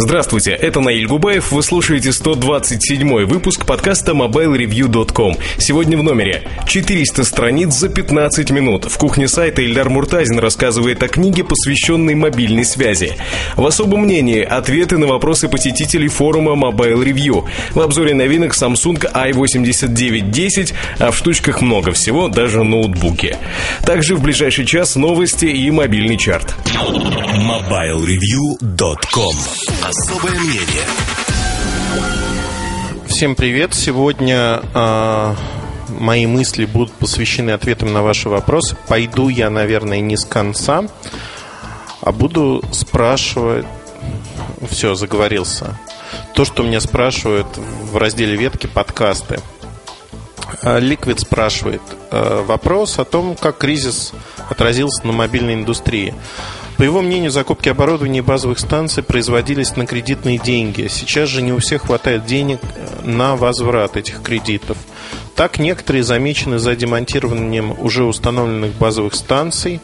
Здравствуйте, это Наиль Губаев, вы слушаете 127 выпуск подкаста MobileReview.com. Сегодня в номере 400 страниц за 15 минут. В кухне сайта Ильдар Муртазин рассказывает о книге, посвященной мобильной связи. В особом мнении ответы на вопросы посетителей форума Mobile Review. В обзоре новинок Samsung i8910, а в штучках много всего, даже ноутбуки. Также в ближайший час новости и мобильный чарт. MobileReview.com Особое мнение Всем привет! Сегодня э, мои мысли будут посвящены ответам на ваши вопросы. Пойду я, наверное, не с конца, а буду спрашивать... Все, заговорился. То, что меня спрашивают в разделе ветки подкасты. Ликвид спрашивает э, вопрос о том, как кризис отразился на мобильной индустрии. По его мнению, закупки оборудования базовых станций производились на кредитные деньги. Сейчас же не у всех хватает денег э, на возврат этих кредитов. Так, некоторые замечены за демонтированием уже установленных базовых станций.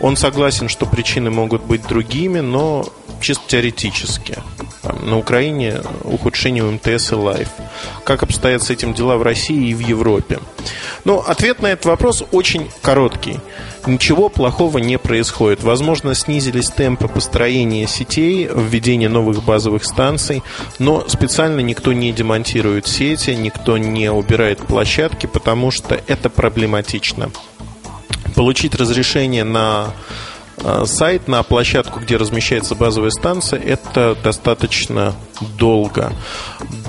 Он согласен, что причины могут быть другими, но чисто теоретически. На Украине ухудшение МТС и Life. Как обстоят с этим дела в России и в Европе? Ну, ответ на этот вопрос очень короткий. Ничего плохого не происходит. Возможно, снизились темпы построения сетей, введения новых базовых станций, но специально никто не демонтирует сети, никто не убирает площадки, потому что это проблематично. Получить разрешение на сайт на площадку, где размещается базовая станция, это достаточно долго.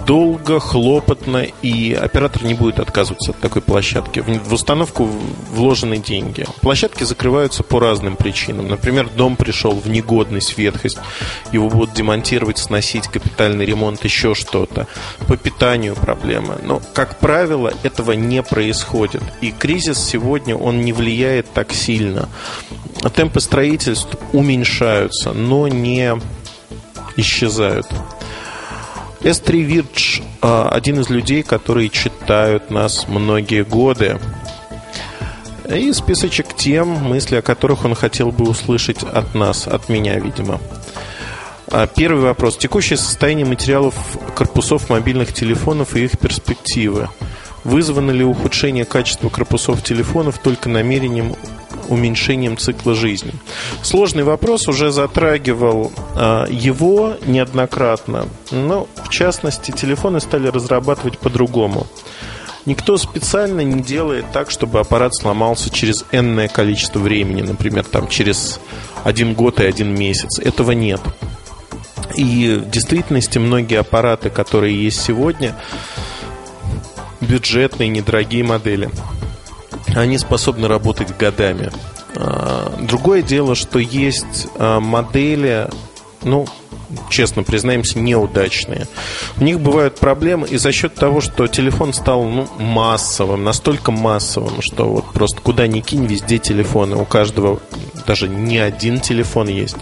Долго, хлопотно, и оператор не будет отказываться от такой площадки. В установку вложены деньги. Площадки закрываются по разным причинам. Например, дом пришел в негодность, ветхость, его будут демонтировать, сносить, капитальный ремонт, еще что-то. По питанию проблемы. Но, как правило, этого не происходит. И кризис сегодня, он не влияет так сильно. Темпы строительств уменьшаются, но не исчезают. S3 Вирдж один из людей, которые читают нас многие годы. И списочек тем, мысли о которых он хотел бы услышать от нас, от меня, видимо. А, первый вопрос. Текущее состояние материалов корпусов мобильных телефонов и их перспективы. Вызвано ли ухудшение качества корпусов телефонов только намерением уменьшением цикла жизни. Сложный вопрос уже затрагивал э, его неоднократно, но в частности телефоны стали разрабатывать по-другому. Никто специально не делает так, чтобы аппарат сломался через энное количество времени, например, там через один год и один месяц. Этого нет. И в действительности многие аппараты, которые есть сегодня, бюджетные, недорогие модели, они способны работать годами. А, другое дело, что есть а, модели, ну, честно признаемся, неудачные. У них бывают проблемы, и за счет того, что телефон стал ну, массовым, настолько массовым, что вот просто куда ни кинь, везде телефоны. У каждого даже не один телефон есть.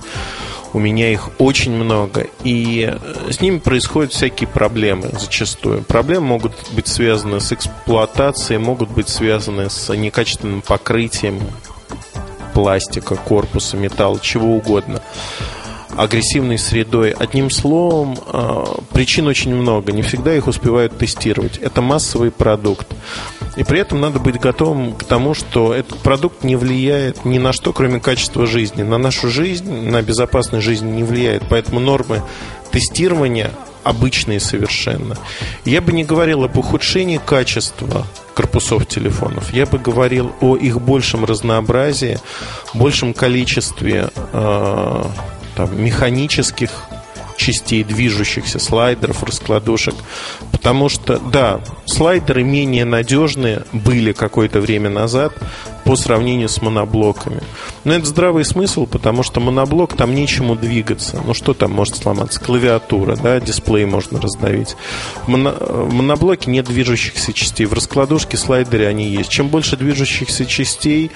У меня их очень много, и э, с ними происходят всякие проблемы зачастую. Проблемы могут быть связаны с эксплуатацией, могут быть связаны с некачественным покрытием пластика, корпуса, металла, чего угодно агрессивной средой. Одним словом, э, причин очень много. Не всегда их успевают тестировать. Это массовый продукт. И при этом надо быть готовым к тому, что этот продукт не влияет ни на что, кроме качества жизни. На нашу жизнь, на безопасность жизни не влияет. Поэтому нормы тестирования обычные совершенно. Я бы не говорил об ухудшении качества корпусов телефонов. Я бы говорил о их большем разнообразии, большем количестве э, там, механических частей движущихся слайдеров, раскладушек. Потому что, да, слайдеры менее надежные были какое-то время назад по сравнению с моноблоками. Но это здравый смысл, потому что моноблок там нечему двигаться. Ну что там может сломаться? Клавиатура, да, дисплей можно раздавить. В, моно... в моноблоке нет движущихся частей. В раскладушке, слайдере они есть. Чем больше движущихся частей,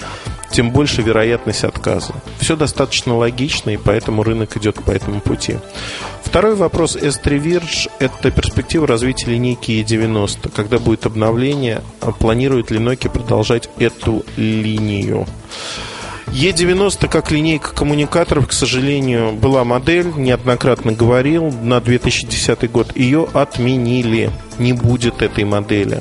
тем больше вероятность отказа. Все достаточно логично, и поэтому рынок идет по этому пути. Второй вопрос S3 Virge – это перспектива развития линейки E90. Когда будет обновление, планирует ли Nokia продолжать эту линию? Е90 как линейка коммуникаторов, к сожалению, была модель, неоднократно говорил, на 2010 год. Ее отменили. Не будет этой модели.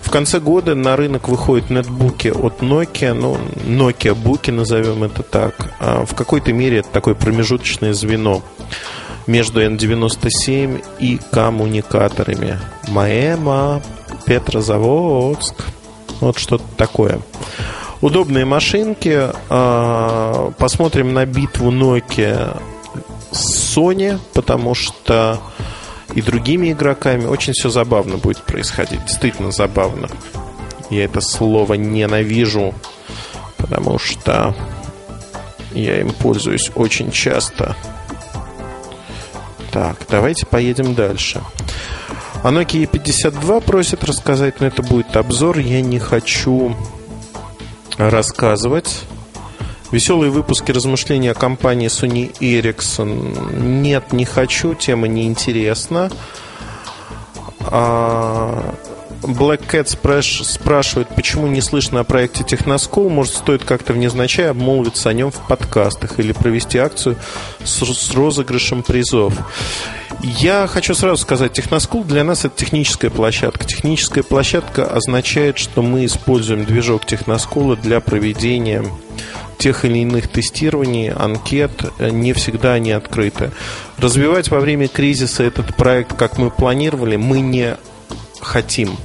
В конце года на рынок выходят нетбуки от Nokia, ну, Nokia Буки, назовем это так. А в какой-то мере это такое промежуточное звено между N97 и коммуникаторами. Маэма, Петрозаводск. Вот что-то такое. Удобные машинки. А, посмотрим на битву Nokia с Sony, потому что и другими игроками очень все забавно будет происходить. Действительно забавно. Я это слово ненавижу, потому что я им пользуюсь очень часто. Так, давайте поедем дальше. О Nokia 52 просят рассказать, но это будет обзор. Я не хочу рассказывать. Веселые выпуски размышлений о компании Sony Ericsson. Нет, не хочу, тема неинтересна. А, Black Cat спрашивает, почему не слышно о проекте Техноскол. Может, стоит как-то внезначай обмолвиться о нем в подкастах или провести акцию с, с розыгрышем призов. Я хочу сразу сказать, Техноскул для нас это техническая площадка. Техническая площадка означает, что мы используем движок Техноскула для проведения тех или иных тестирований, анкет, не всегда они открыты. Развивать во время кризиса этот проект, как мы планировали, мы не хотим.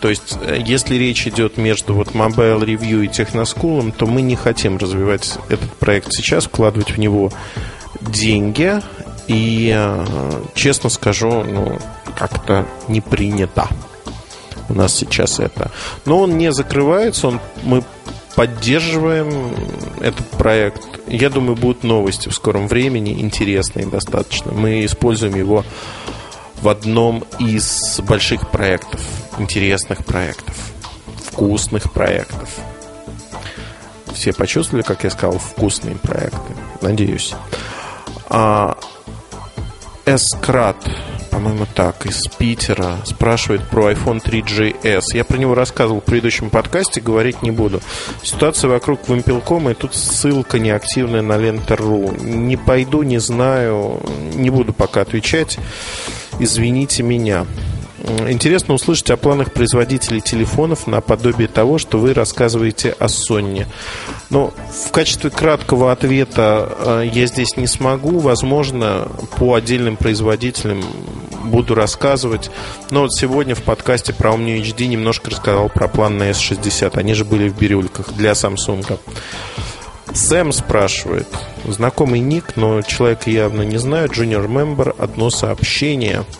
То есть, э, если речь идет между вот Mobile Review и Техноскулом, то мы не хотим развивать этот проект сейчас, вкладывать в него деньги. И, э, честно скажу, ну, как-то не принято у нас сейчас это. Но он не закрывается, он, мы поддерживаем этот проект. Я думаю, будут новости в скором времени, интересные достаточно. Мы используем его в одном из больших проектов, интересных проектов, вкусных проектов. Все почувствовали, как я сказал, вкусные проекты? Надеюсь. А, Эскрат по-моему, так, из Питера, спрашивает про iPhone 3GS. Я про него рассказывал в предыдущем подкасте, говорить не буду. Ситуация вокруг Вимпелкома, и тут ссылка неактивная на Лентер.ру. Не пойду, не знаю, не буду пока отвечать. Извините меня. Интересно услышать о планах производителей телефонов наподобие того, что вы рассказываете о Sony. Но в качестве краткого ответа э, я здесь не смогу. Возможно, по отдельным производителям буду рассказывать. Но вот сегодня в подкасте про Omni HD немножко рассказал про план на S60. Они же были в бирюльках для Samsung. Сэм спрашивает. Знакомый ник, но человек явно не знаю. Junior Member. Одно сообщение –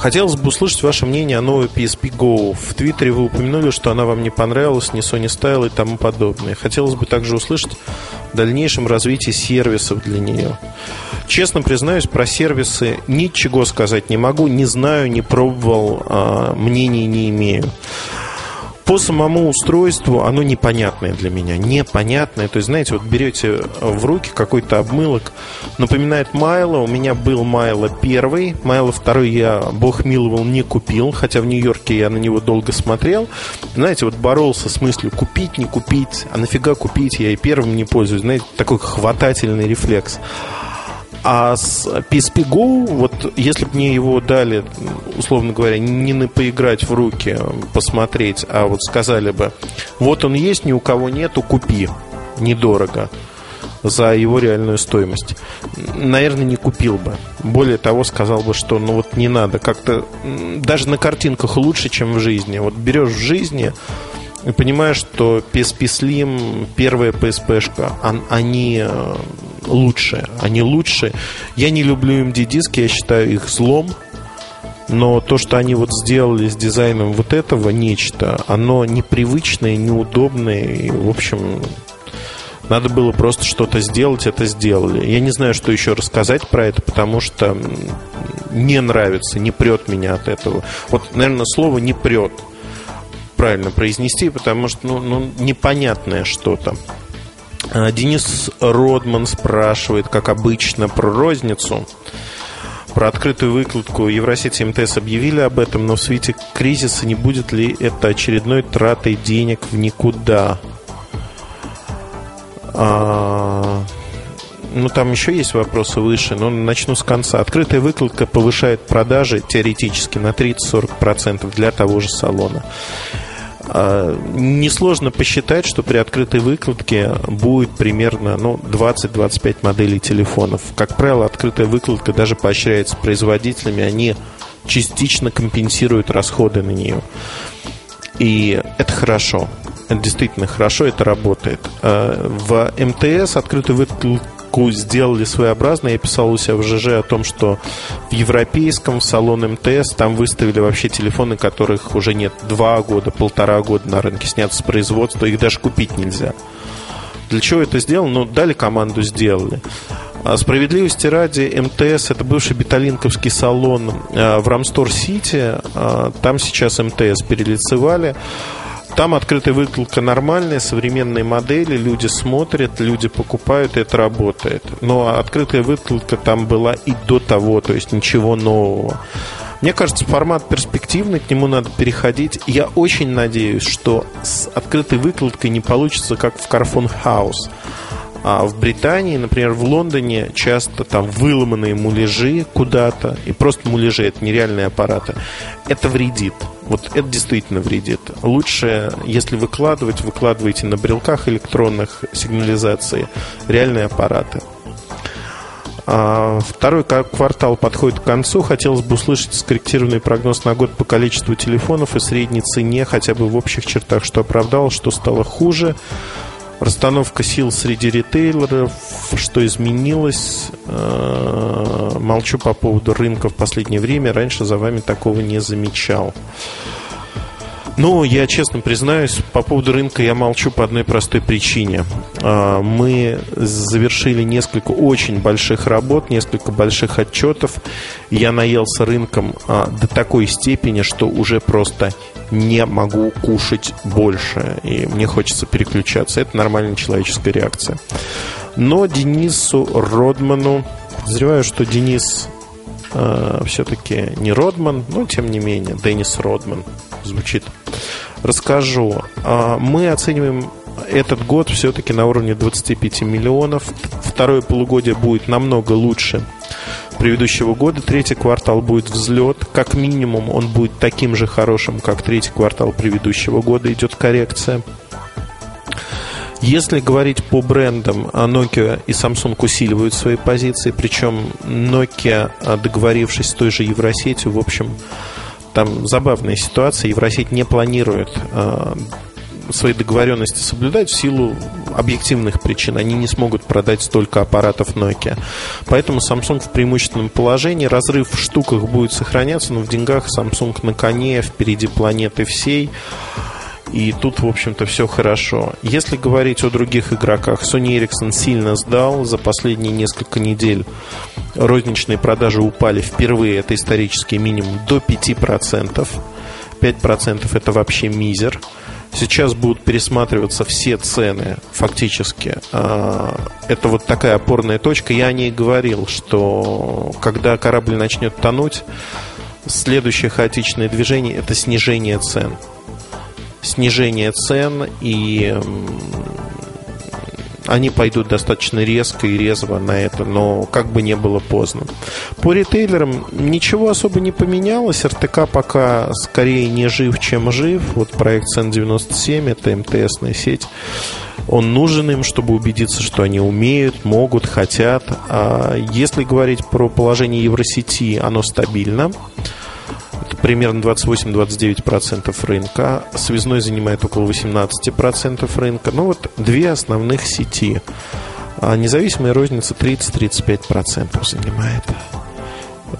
Хотелось бы услышать ваше мнение о новой PSP Go. В Твиттере вы упомянули, что она вам не понравилась, не Sony Style и тому подобное. Хотелось бы также услышать о дальнейшем развитии сервисов для нее. Честно признаюсь, про сервисы ничего сказать не могу, не знаю, не пробовал, а, мнений не имею. По самому устройству оно непонятное для меня. Непонятное. То есть, знаете, вот берете в руки какой-то обмылок, напоминает Майло. У меня был Майло первый. Майло второй я, бог миловал, не купил. Хотя в Нью-Йорке я на него долго смотрел. Знаете, вот боролся с мыслью купить, не купить. А нафига купить? Я и первым не пользуюсь. Знаете, такой хватательный рефлекс. А с PSP Go, вот если бы мне его дали, условно говоря, не на поиграть в руки, посмотреть, а вот сказали бы, вот он есть, ни у кого нету, купи, недорого за его реальную стоимость. Наверное, не купил бы. Более того, сказал бы, что ну вот не надо. Как-то даже на картинках лучше, чем в жизни. Вот берешь в жизни и понимаешь, что PSP Slim, первая PSP-шка, они э, лучше. Они лучше. Я не люблю MD-диски, я считаю их злом. Но то, что они вот сделали с дизайном вот этого нечто, оно непривычное, неудобное. И, в общем, надо было просто что-то сделать, это сделали. Я не знаю, что еще рассказать про это, потому что не нравится, не прет меня от этого. Вот, наверное, слово не прет правильно произнести, потому что ну, ну, непонятное что-то. А, Денис Родман спрашивает, как обычно, про розницу. Про открытую выкладку Евросети МТС объявили об этом, но в свете кризиса не будет ли это очередной тратой денег в никуда? А, ну, там еще есть вопросы выше, но начну с конца. Открытая выкладка повышает продажи теоретически на 30-40% для того же салона. А, несложно посчитать, что при открытой выкладке будет примерно ну, 20-25 моделей телефонов. Как правило, открытая выкладка даже поощряется производителями, они частично компенсируют расходы на нее. И это хорошо. Это действительно хорошо, это работает. А, в МТС открытую выкладку сделали своеобразно. Я писал у себя в ЖЖ о том, что в европейском салон МТС там выставили вообще телефоны, которых уже нет два года, полтора года на рынке, снят с производства, их даже купить нельзя. Для чего это сделано? Ну, дали команду, сделали. А справедливости ради, МТС это бывший беталинковский салон а, в Рамстор-Сити. А, там сейчас МТС перелицевали. Там открытая выкладка нормальная, современные модели, люди смотрят, люди покупают, и это работает. Но открытая выкладка там была и до того, то есть ничего нового. Мне кажется, формат перспективный, к нему надо переходить. Я очень надеюсь, что с открытой выкладкой не получится, как в Carphone House. А в Британии, например, в Лондоне часто там выломанные муляжи куда-то, и просто муляжи, это нереальные аппараты. Это вредит. Вот это действительно вредит. Лучше, если выкладывать, выкладывайте на брелках электронных сигнализации реальные аппараты. А, второй квартал подходит к концу. Хотелось бы услышать скорректированный прогноз на год по количеству телефонов и средней цене, хотя бы в общих чертах, что оправдало, что стало хуже. Расстановка сил среди ритейлеров, что изменилось. Э, молчу по поводу рынка в последнее время. Раньше за вами такого не замечал. Ну, я честно признаюсь, по поводу рынка я молчу по одной простой причине. А, мы завершили несколько очень больших работ, несколько больших отчетов. Я наелся рынком а, до такой степени, что уже просто не могу кушать больше. И мне хочется переключаться. Это нормальная человеческая реакция. Но Денису Родману, подозреваю, что Денис э, все-таки не Родман, но тем не менее, Денис Родман звучит. Расскажу. Э, мы оцениваем этот год все-таки на уровне 25 миллионов. Второе полугодие будет намного лучше предыдущего года. Третий квартал будет взлет. Как минимум он будет таким же хорошим, как третий квартал предыдущего года. Идет коррекция. Если говорить по брендам, а Nokia и Samsung усиливают свои позиции, причем Nokia, а, договорившись с той же Евросетью, в общем, там забавная ситуация. Евросеть не планирует а, свои договоренности соблюдать в силу объективных причин. Они не смогут продать столько аппаратов Nokia. Поэтому Samsung в преимущественном положении. Разрыв в штуках будет сохраняться, но в деньгах Samsung на коне, впереди планеты всей. И тут, в общем-то, все хорошо. Если говорить о других игроках, Sony Ericsson сильно сдал. За последние несколько недель розничные продажи упали впервые, это исторический минимум, до 5%. 5% это вообще мизер. Сейчас будут пересматриваться все цены фактически. А, это вот такая опорная точка. Я о ней говорил, что когда корабль начнет тонуть, следующее хаотичное движение – это снижение цен снижение цен, и они пойдут достаточно резко и резво на это, но как бы не было поздно. По ритейлерам ничего особо не поменялось. РТК пока скорее не жив, чем жив. Вот проект Цен97, это МТСная сеть. Он нужен им, чтобы убедиться, что они умеют, могут, хотят. А если говорить про положение Евросети, оно стабильно примерно 28-29% рынка. Связной занимает около 18% рынка. Ну вот две основных сети. А независимая розница 30-35% занимает.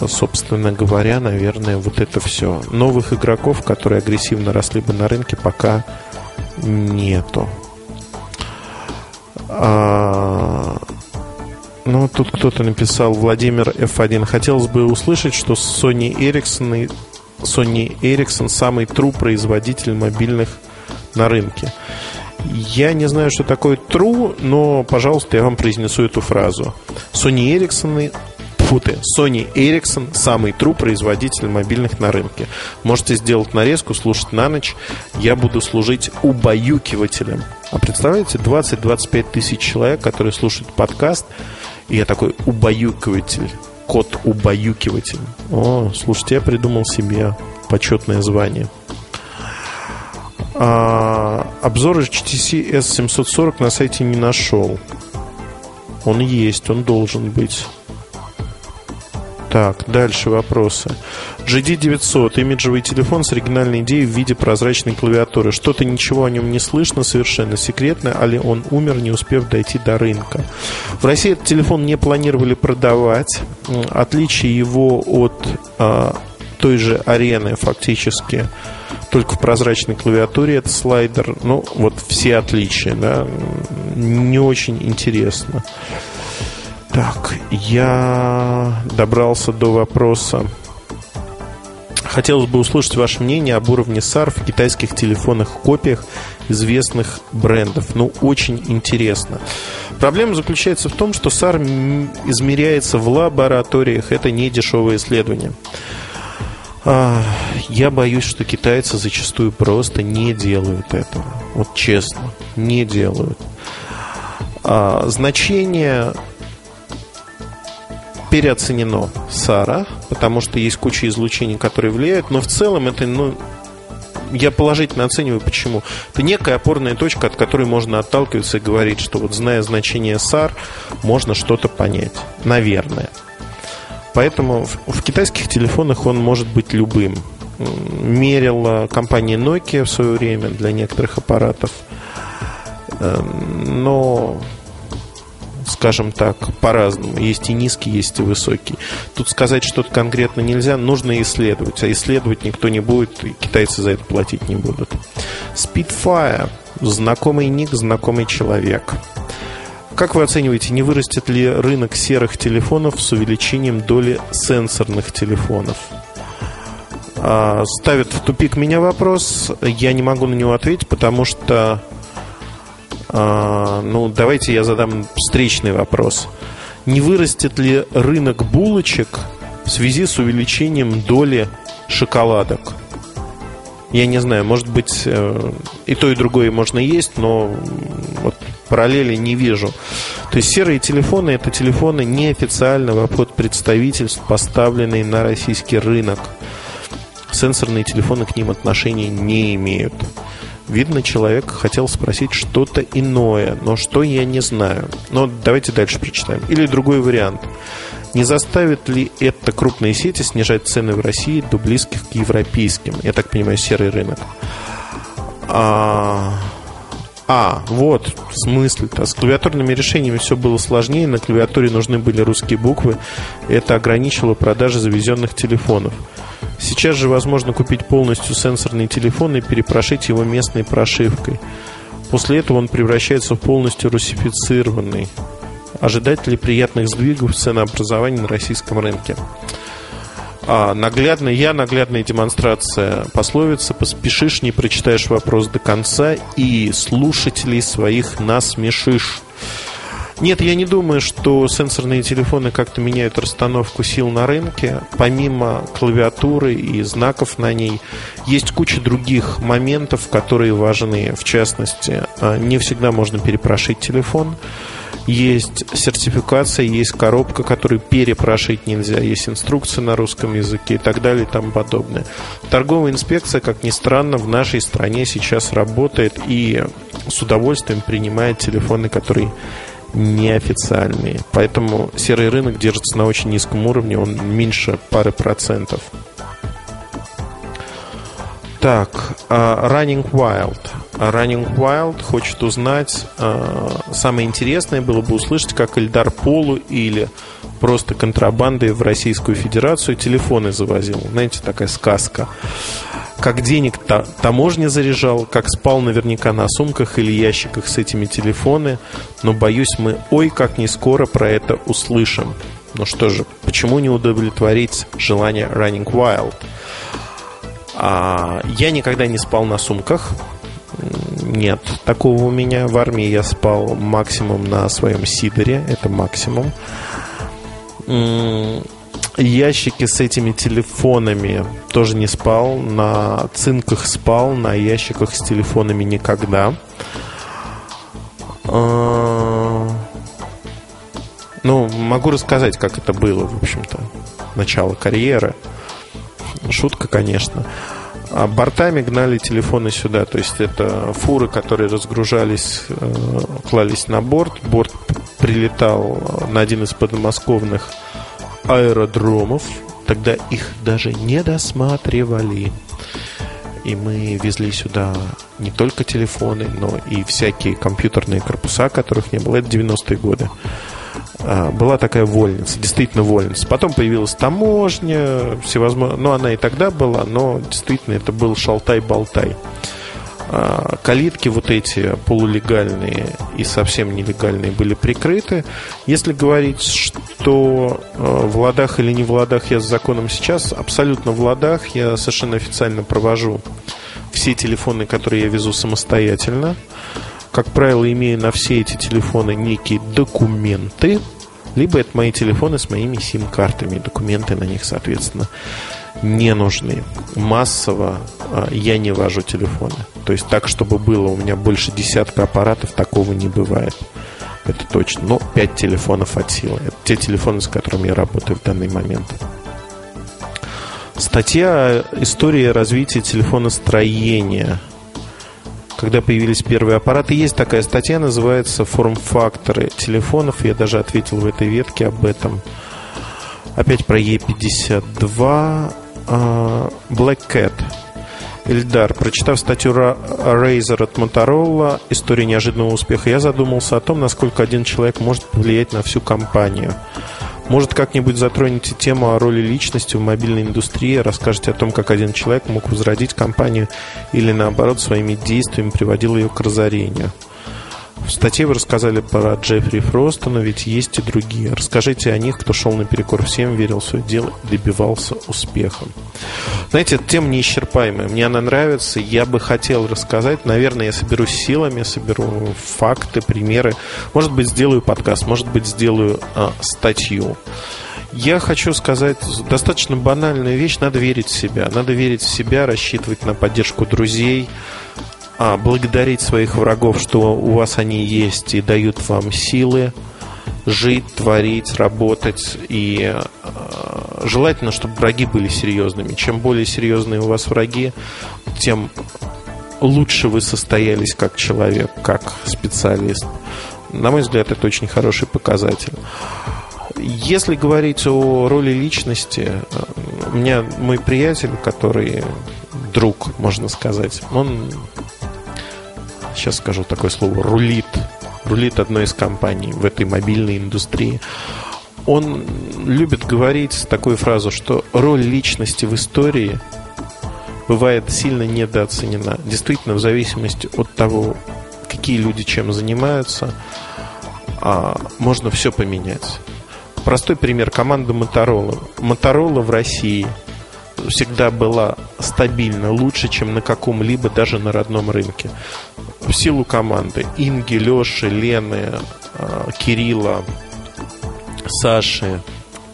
Собственно говоря, наверное, вот это все. Новых игроков, которые агрессивно росли бы на рынке, пока нету. А, ну, тут кто-то написал, Владимир F1. Хотелось бы услышать, что Sony Ericsson Sony Ericsson самый true производитель мобильных на рынке. Я не знаю, что такое true, но, пожалуйста, я вам произнесу эту фразу. Sony Ericsson Фу ты, Sony Ericsson самый true производитель мобильных на рынке. Можете сделать нарезку, слушать на ночь. Я буду служить убаюкивателем. А представляете, 20-25 тысяч человек, которые слушают подкаст, и я такой убаюкиватель, кот убаюкиватель. О, слушайте, я придумал себе почетное звание. А, обзор HTC S740 на сайте не нашел. Он есть, он должен быть. Так, дальше вопросы. GD900, имиджевый телефон с оригинальной идеей в виде прозрачной клавиатуры. Что-то ничего о нем не слышно, совершенно секретно, али он умер, не успев дойти до рынка. В России этот телефон не планировали продавать. Отличие его от а, той же арены фактически только в прозрачной клавиатуре это слайдер. Ну, вот все отличия, да. Не очень интересно. Так, я добрался до вопроса. Хотелось бы услышать ваше мнение об уровне SAR в китайских телефонных копиях известных брендов. Ну, очень интересно. Проблема заключается в том, что SAR измеряется в лабораториях. Это не дешевое исследование. А, я боюсь, что китайцы зачастую просто не делают этого. Вот честно, не делают. А, значение переоценено Сара, потому что есть куча излучений, которые влияют, но в целом это, ну, я положительно оцениваю, почему. Это некая опорная точка, от которой можно отталкиваться и говорить, что вот зная значение SAR, можно что-то понять. Наверное. Поэтому в, в китайских телефонах он может быть любым. Мерила компания Nokia в свое время для некоторых аппаратов. Эм, но скажем так, по-разному. Есть и низкий, есть и высокий. Тут сказать что-то конкретно нельзя, нужно исследовать. А исследовать никто не будет, и китайцы за это платить не будут. Spitfire. Знакомый ник, знакомый человек. Как вы оцениваете, не вырастет ли рынок серых телефонов с увеличением доли сенсорных телефонов? А, ставит в тупик меня вопрос. Я не могу на него ответить, потому что ну, давайте я задам встречный вопрос. Не вырастет ли рынок булочек в связи с увеличением доли шоколадок? Я не знаю, может быть, э, и то, и другое можно есть, но вот параллели не вижу. То есть серые телефоны – это телефоны неофициального обход представительств, поставленные на российский рынок. Сенсорные телефоны к ним отношения не имеют. Видно, человек хотел спросить что-то иное, но что я не знаю. Но давайте дальше прочитаем. Или другой вариант. Не заставит ли это крупные сети снижать цены в России до близких к европейским? Я так понимаю, серый рынок. А, а вот смысл-то. С клавиатурными решениями все было сложнее. На клавиатуре нужны были русские буквы. Это ограничивало продажи завезенных телефонов. Сейчас же возможно купить полностью сенсорный телефон и перепрошить его местной прошивкой. После этого он превращается в полностью русифицированный. Ожидать ли приятных сдвигов в ценообразовании на российском рынке? А, наглядно, я наглядная демонстрация пословицы «Поспешишь, не прочитаешь вопрос до конца и слушателей своих насмешишь». Нет, я не думаю, что сенсорные телефоны как-то меняют расстановку сил на рынке. Помимо клавиатуры и знаков на ней, есть куча других моментов, которые важны. В частности, а, не всегда можно перепрошить телефон. Есть сертификация, есть коробка, которую перепрошить нельзя, есть инструкция на русском языке и так далее и тому подобное. Торговая инспекция, как ни странно, в нашей стране сейчас работает и с удовольствием принимает телефоны, которые неофициальные. Поэтому серый рынок держится на очень низком уровне, он меньше пары процентов. Так, uh, Running Wild. Running Wild хочет узнать, uh, самое интересное было бы услышать, как Эльдар Полу или просто контрабандой в Российскую Федерацию телефоны завозил. Знаете, такая сказка как денег та, таможня заряжал, как спал наверняка на сумках или ящиках с этими телефоны. Но боюсь, мы ой как не скоро про это услышим. Ну что же, почему не удовлетворить желание Running Wild? А, я никогда не спал на сумках. Нет, такого у меня. В армии я спал максимум на своем сидоре. Это максимум. Ящики с этими телефонами тоже не спал. На цинках спал, на ящиках с телефонами никогда. А, ну, могу рассказать, как это было, в общем-то. Начало карьеры. Шутка, конечно. А бортами гнали телефоны сюда. То есть это фуры, которые разгружались, э, клались на борт. Борт прилетал на один из подмосковных аэродромов. Тогда их даже не досматривали. И мы везли сюда не только телефоны, но и всякие компьютерные корпуса, которых не было. Это 90-е годы. А, была такая вольница, действительно вольница. Потом появилась таможня, всевозможные... Ну, она и тогда была, но действительно это был шалтай-болтай. А, калитки вот эти полулегальные и совсем нелегальные были прикрыты. Если говорить, что а, в ладах или не в ладах я с законом сейчас, абсолютно в ладах я совершенно официально провожу все телефоны, которые я везу самостоятельно. Как правило, имею на все эти телефоны некие документы, либо это мои телефоны с моими сим-картами, документы на них, соответственно, не нужны. Массово а, я не вожу телефоны. То есть так, чтобы было у меня больше десятка аппаратов, такого не бывает. Это точно. Но 5 телефонов от силы. Это те телефоны, с которыми я работаю в данный момент. Статья «История развития телефоностроения». Когда появились первые аппараты, есть такая статья, называется «Форм-факторы телефонов». Я даже ответил в этой ветке об этом. Опять про E52. А, Black Cat. Ильдар, прочитав статью Razer от Motorola «История неожиданного успеха», я задумался о том, насколько один человек может повлиять на всю компанию. Может, как-нибудь затронете тему о роли личности в мобильной индустрии, расскажете о том, как один человек мог возродить компанию или, наоборот, своими действиями приводил ее к разорению. В статье вы рассказали про Джеффри Фроста, но ведь есть и другие. Расскажите о них, кто шел наперекор всем, верил в свое дело и добивался успеха. Знаете, эта тема неисчерпаемая. Мне она нравится. Я бы хотел рассказать. Наверное, я соберу силами, соберу факты, примеры. Может быть, сделаю подкаст, может быть, сделаю а, статью. Я хочу сказать достаточно банальную вещь. Надо верить в себя. Надо верить в себя, рассчитывать на поддержку друзей, а, благодарить своих врагов, что у вас они есть и дают вам силы жить, творить, работать. И э, желательно, чтобы враги были серьезными. Чем более серьезные у вас враги, тем лучше вы состоялись как человек, как специалист. На мой взгляд, это очень хороший показатель. Если говорить о роли личности, у меня мой приятель, который друг, можно сказать, он сейчас скажу такое слово, рулит, рулит одной из компаний в этой мобильной индустрии. Он любит говорить такую фразу, что роль личности в истории бывает сильно недооценена. Действительно, в зависимости от того, какие люди чем занимаются, а, можно все поменять. Простой пример команда Моторола. Моторола в России всегда была стабильно лучше, чем на каком-либо, даже на родном рынке в силу команды Инги, Леши, Лены, а, Кирилла, Саши,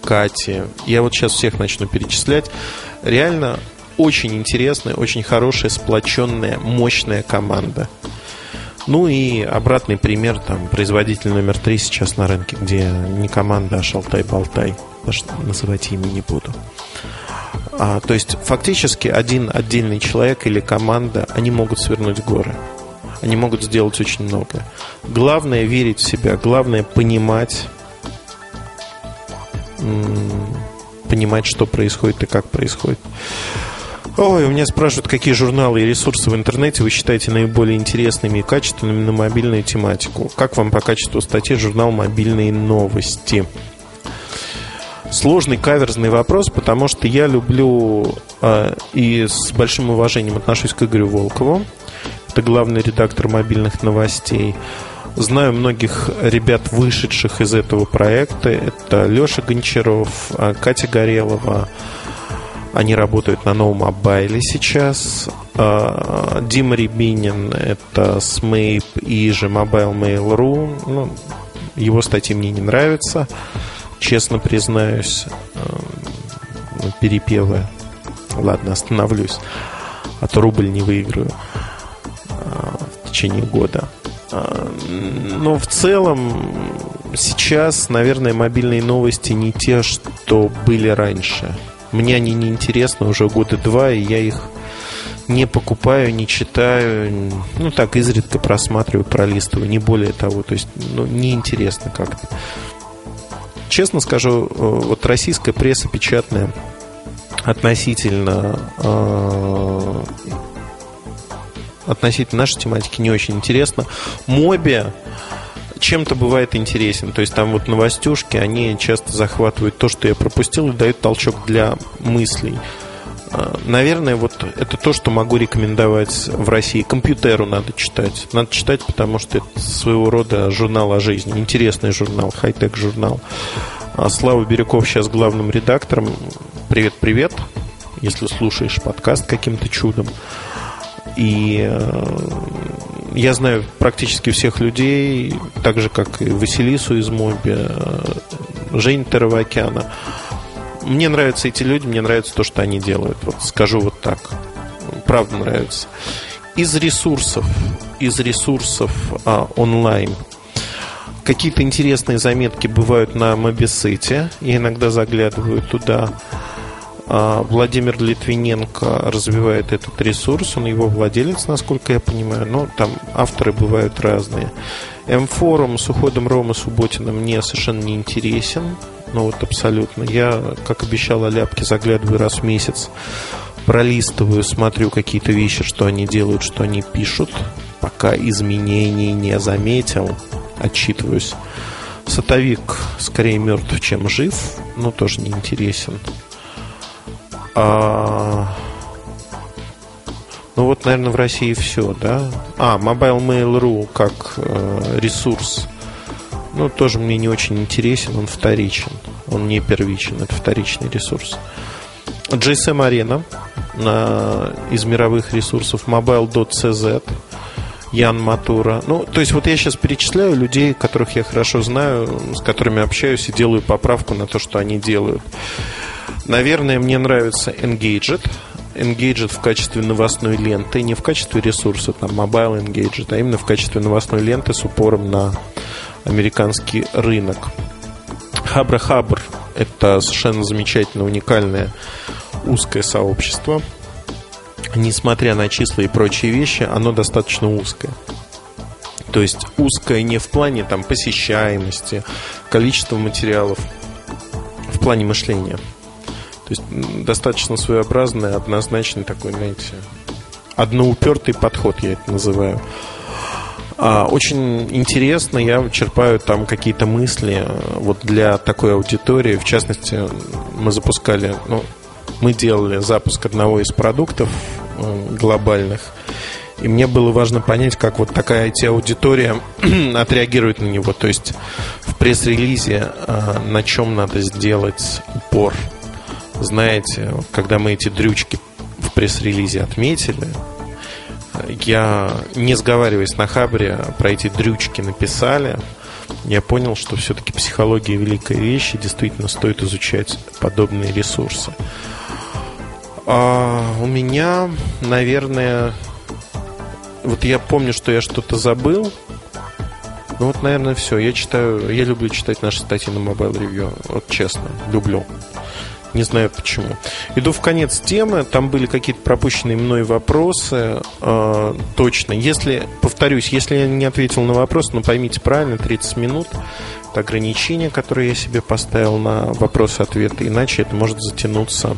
Кати. Я вот сейчас всех начну перечислять. Реально очень интересная, очень хорошая, сплоченная, мощная команда. Ну и обратный пример, там, производитель номер три сейчас на рынке, где не команда, а шалтай-болтай. Даже называть имя не буду. А, то есть фактически один отдельный человек или команда, они могут свернуть горы они могут сделать очень много. Главное верить в себя, главное понимать, понимать, что происходит и как происходит. Ой, у меня спрашивают, какие журналы и ресурсы в интернете вы считаете наиболее интересными и качественными на мобильную тематику. Как вам по качеству статьи журнал «Мобильные новости»? Сложный каверзный вопрос, потому что я люблю э, и с большим уважением отношусь к Игорю Волкову это главный редактор мобильных новостей. Знаю многих ребят, вышедших из этого проекта. Это Леша Гончаров, а, Катя Горелова. Они работают на новом мобайле сейчас. А, Дима Рябинин, это Смейп и же Mobile Mail.ru. Ну, его статьи мне не нравятся. Честно признаюсь, э, перепевы. Ладно, остановлюсь, а то рубль не выиграю в течение года. Но в целом сейчас, наверное, мобильные новости не те, что были раньше. Мне они не интересны уже года два, и я их не покупаю, не читаю, ну так изредка просматриваю, пролистываю, не более того, то есть ну, неинтересно как-то. Честно скажу, э, вот российская пресса печатная относительно э, относительно нашей тематики не очень интересно. Моби чем-то бывает интересен. То есть там вот новостюшки, они часто захватывают то, что я пропустил, и дают толчок для мыслей. А, наверное, вот это то, что могу рекомендовать в России. Компьютеру надо читать. Надо читать, потому что это своего рода журнал о жизни. Интересный журнал, хай-тек журнал. А Слава Бирюков сейчас главным редактором. Привет-привет, если слушаешь подкаст каким-то чудом. И э, я знаю практически всех людей, так же, как и Василису из Моби, э, Жень Таровокяна. Мне нравятся эти люди, мне нравится то, что они делают. Вот скажу вот так. Правда нравится. Из ресурсов, из ресурсов а, онлайн какие-то интересные заметки бывают на Мобисете. Я иногда заглядываю туда. А, Владимир Литвиненко развивает этот ресурс, он его владелец, насколько я понимаю, но там авторы бывают разные. М-форум с уходом Ромы Субботина мне совершенно не интересен, ну вот абсолютно. Я, как обещал, Аляпке заглядываю раз в месяц, пролистываю, смотрю какие-то вещи, что они делают, что они пишут, пока изменений не заметил, отчитываюсь. Сатовик скорее мертв, чем жив, но тоже не интересен. А... Ну вот, наверное, в России все, да? А, Mobile Mail.ru как э, ресурс. Ну, тоже мне не очень интересен, он вторичен. Он не первичен, это вторичный ресурс. GSM Arena на, из мировых ресурсов mobile.cz Ян Матура. Ну, то есть вот я сейчас перечисляю людей, которых я хорошо знаю, с которыми общаюсь и делаю поправку на то, что они делают. Наверное, мне нравится Engaged. Engaged в качестве новостной ленты, не в качестве ресурса, там, Mobile Engaged, а именно в качестве новостной ленты с упором на американский рынок. Хабра Хабр – это совершенно замечательное, уникальное узкое сообщество. Несмотря на числа и прочие вещи, оно достаточно узкое. То есть узкое не в плане там, посещаемости, количества материалов, в плане мышления – то есть достаточно своеобразный, однозначный такой, знаете, одноупертый подход, я это называю. А, очень интересно, я черпаю там какие-то мысли э, вот для такой аудитории. В частности, мы запускали, ну, мы делали запуск одного из продуктов э, глобальных. И мне было важно понять, как вот такая IT-аудитория отреагирует на него. То есть в пресс-релизе э, на чем надо сделать упор – знаете, когда мы эти дрючки в пресс-релизе отметили, я, не сговариваясь на Хабре, про эти дрючки написали, я понял, что все-таки психология великая вещь, и действительно стоит изучать подобные ресурсы. А у меня, наверное, вот я помню, что я что-то забыл. Ну вот, наверное, все. Я читаю, я люблю читать наши статьи на Mobile Review. Вот честно, люблю. Не знаю почему. Иду в конец темы. Там были какие-то пропущенные мной вопросы. Э, точно. Если, повторюсь, если я не ответил на вопрос, ну поймите правильно, 30 минут это ограничение, которое я себе поставил на вопросы-ответы. Иначе это может затянуться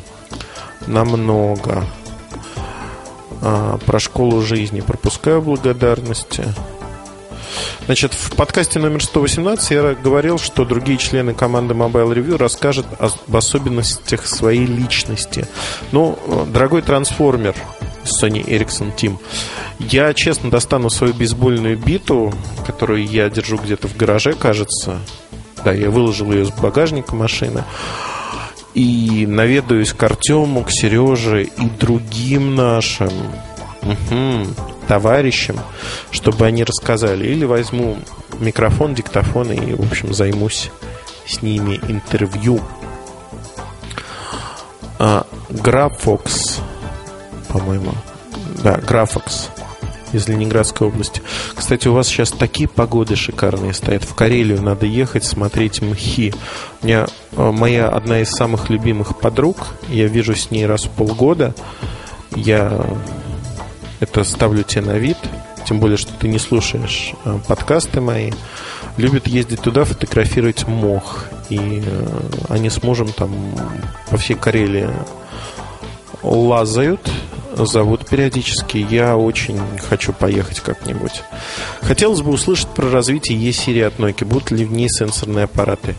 намного. А, про школу жизни пропускаю благодарности. Значит, в подкасте номер 118 я говорил, что другие члены команды Mobile Review расскажут об особенностях своей личности. Ну, дорогой трансформер Sony Ericsson Team, я честно достану свою бейсбольную биту, которую я держу где-то в гараже, кажется. Да, я выложил ее с багажника машины и наведаюсь к Артему, к Сереже и другим нашим угу, товарищам, чтобы они рассказали. Или возьму микрофон, диктофон и, в общем, займусь с ними интервью. А, Графокс, по-моему. Да, Графокс из Ленинградской области. Кстати, у вас сейчас такие погоды шикарные стоят. В Карелию надо ехать, смотреть мхи. У меня э, моя одна из самых любимых подруг. Я вижу с ней раз в полгода. Я это ставлю тебе на вид. Тем более, что ты не слушаешь э, подкасты мои. Любит ездить туда, фотографировать мох. И э, они с мужем там по всей Карелии лазают зовут периодически. Я очень хочу поехать как-нибудь. Хотелось бы услышать про развитие E-серии от Nokia. Будут ли в ней сенсорные аппараты?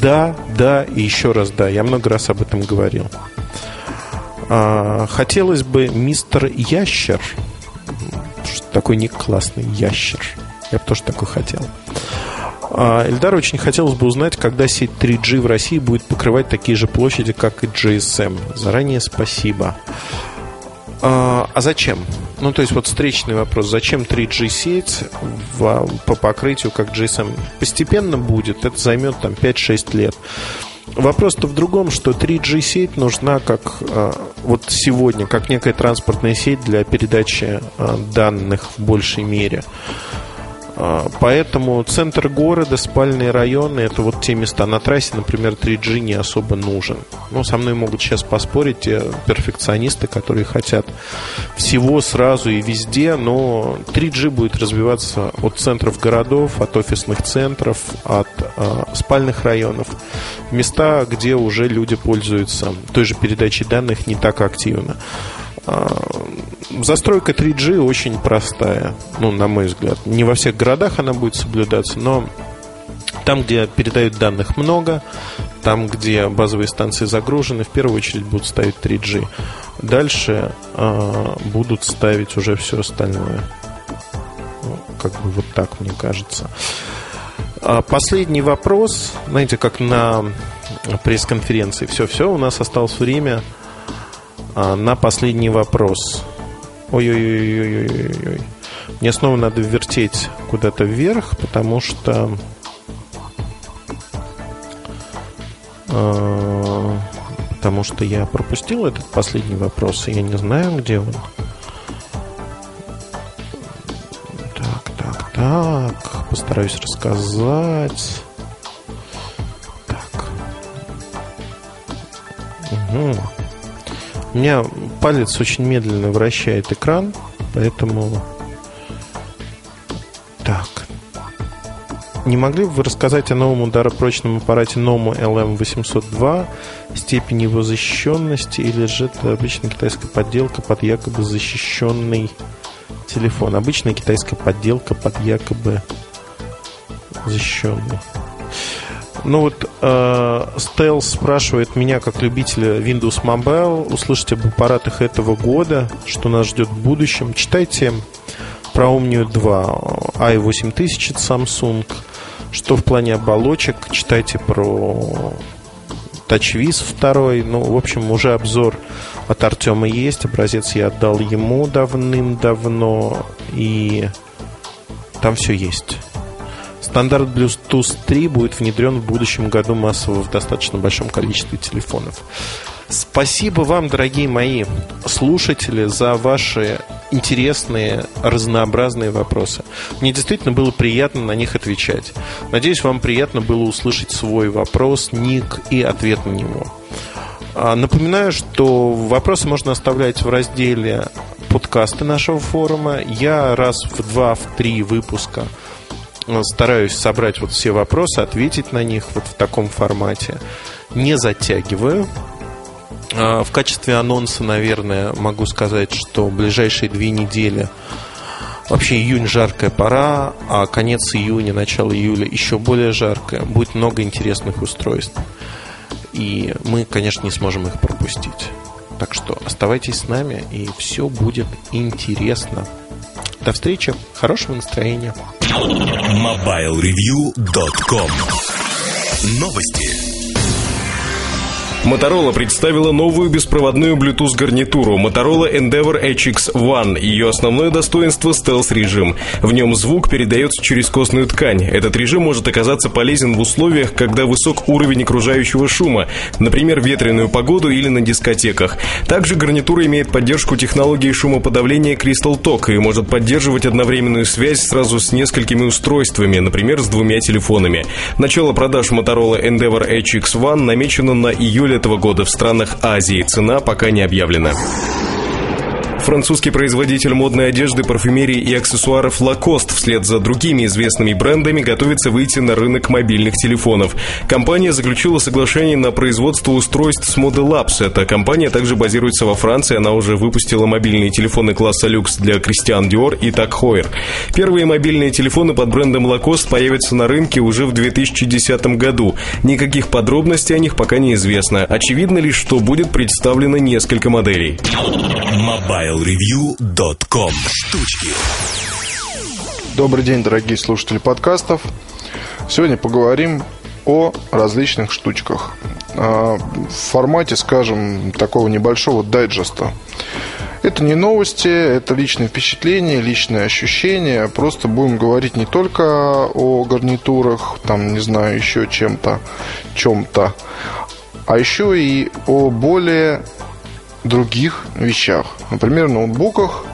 Да, да и еще раз да. Я много раз об этом говорил. А, хотелось бы мистер Ящер. Такой ник классный, Ящер. Я бы тоже такой хотел. А, Эльдар очень хотелось бы узнать, когда сеть 3G в России будет покрывать такие же площади, как и GSM. Заранее спасибо. А, а зачем? Ну, то есть вот встречный вопрос. Зачем 3G-сеть в, по покрытию как GSM? Постепенно будет. Это займет там 5-6 лет. Вопрос-то в другом, что 3G-сеть нужна как а, вот сегодня, как некая транспортная сеть для передачи а, данных в большей мере. А, поэтому центр города, спальные районы, это вот те места. На трассе, например, 3G не особо нужен. Ну, со мной могут сейчас поспорить те перфекционисты, которые хотят всего сразу и везде, но 3G будет развиваться от центров городов, от офисных центров, от э, спальных районов. Места, где уже люди пользуются той же передачей данных не так активно. Застройка 3G очень простая, ну, на мой взгляд. Не во всех городах она будет соблюдаться, но там, где передают данных много, там, где базовые станции загружены, в первую очередь будут ставить 3G. Дальше э, будут ставить уже все остальное. Ну, как бы вот так, мне кажется. А последний вопрос. Знаете, как на пресс-конференции. Все-все, у нас осталось время а, на последний вопрос. Ой-ой-ой-ой-ой-ой. Мне снова надо вертеть куда-то вверх, потому что... Э, потому что я пропустил этот последний вопрос, и я не знаю, где он. Так, так, так. Постараюсь рассказать. Так. Угу. У меня палец очень медленно вращает экран, поэтому... Так. Не могли бы вы рассказать о новом ударопрочном аппарате Nomu LM802, степени его защищенности, или же это обычная китайская подделка под якобы защищенный телефон? Обычная китайская подделка под якобы защищенный. Ну вот э, спрашивает меня, как любителя Windows Mobile, услышать об аппаратах этого года, что нас ждет в будущем. Читайте про Omnio 2, i8000 от Samsung, что в плане оболочек, читайте про TouchWiz 2. Ну, в общем, уже обзор от Артема есть. Образец я отдал ему давным-давно. И там все есть. Стандарт Bluetooth 3 будет внедрен в будущем году массово в достаточно большом количестве телефонов. Спасибо вам, дорогие мои слушатели, за ваши интересные, разнообразные вопросы. Мне действительно было приятно на них отвечать. Надеюсь, вам приятно было услышать свой вопрос, ник и ответ на него. А, напоминаю, что вопросы можно оставлять в разделе подкасты нашего форума. Я раз в два, в три выпуска – стараюсь собрать вот все вопросы, ответить на них вот в таком формате. Не затягиваю. А, в качестве анонса, наверное, могу сказать, что ближайшие две недели Вообще июнь жаркая пора, а конец июня, начало июля еще более жаркое. Будет много интересных устройств. И мы, конечно, не сможем их пропустить. Так что оставайтесь с нами, и все будет интересно. До встречи, хорошего настроения. MobileReview.com Новости. Motorola представила новую беспроводную Bluetooth гарнитуру Motorola Endeavor HX One. Ее основное достоинство – стелс-режим. В нем звук передается через костную ткань. Этот режим может оказаться полезен в условиях, когда высок уровень окружающего шума, например, ветреную погоду или на дискотеках. Также гарнитура имеет поддержку технологии шумоподавления Crystal Talk и может поддерживать одновременную связь сразу с несколькими устройствами, например, с двумя телефонами. Начало продаж Motorola Endeavor HX One намечено на июль этого года в странах Азии. Цена пока не объявлена. Французский производитель модной одежды, парфюмерии и аксессуаров Lacoste вслед за другими известными брендами готовится выйти на рынок мобильных телефонов. Компания заключила соглашение на производство устройств с Model Labs. Эта компания также базируется во Франции. Она уже выпустила мобильные телефоны класса люкс для Christian Dior и Tag Heuer. Первые мобильные телефоны под брендом Lacoste появятся на рынке уже в 2010 году. Никаких подробностей о них пока не известно. Очевидно лишь, что будет представлено несколько моделей. Mobile MobileReview.com Штучки Добрый день, дорогие слушатели подкастов. Сегодня поговорим о различных штучках. А, в формате, скажем, такого небольшого дайджеста. Это не новости, это личные впечатления, личные ощущения. Просто будем говорить не только о гарнитурах, там, не знаю, еще чем-то, чем-то, а еще и о более других вещах, например, ноутбуках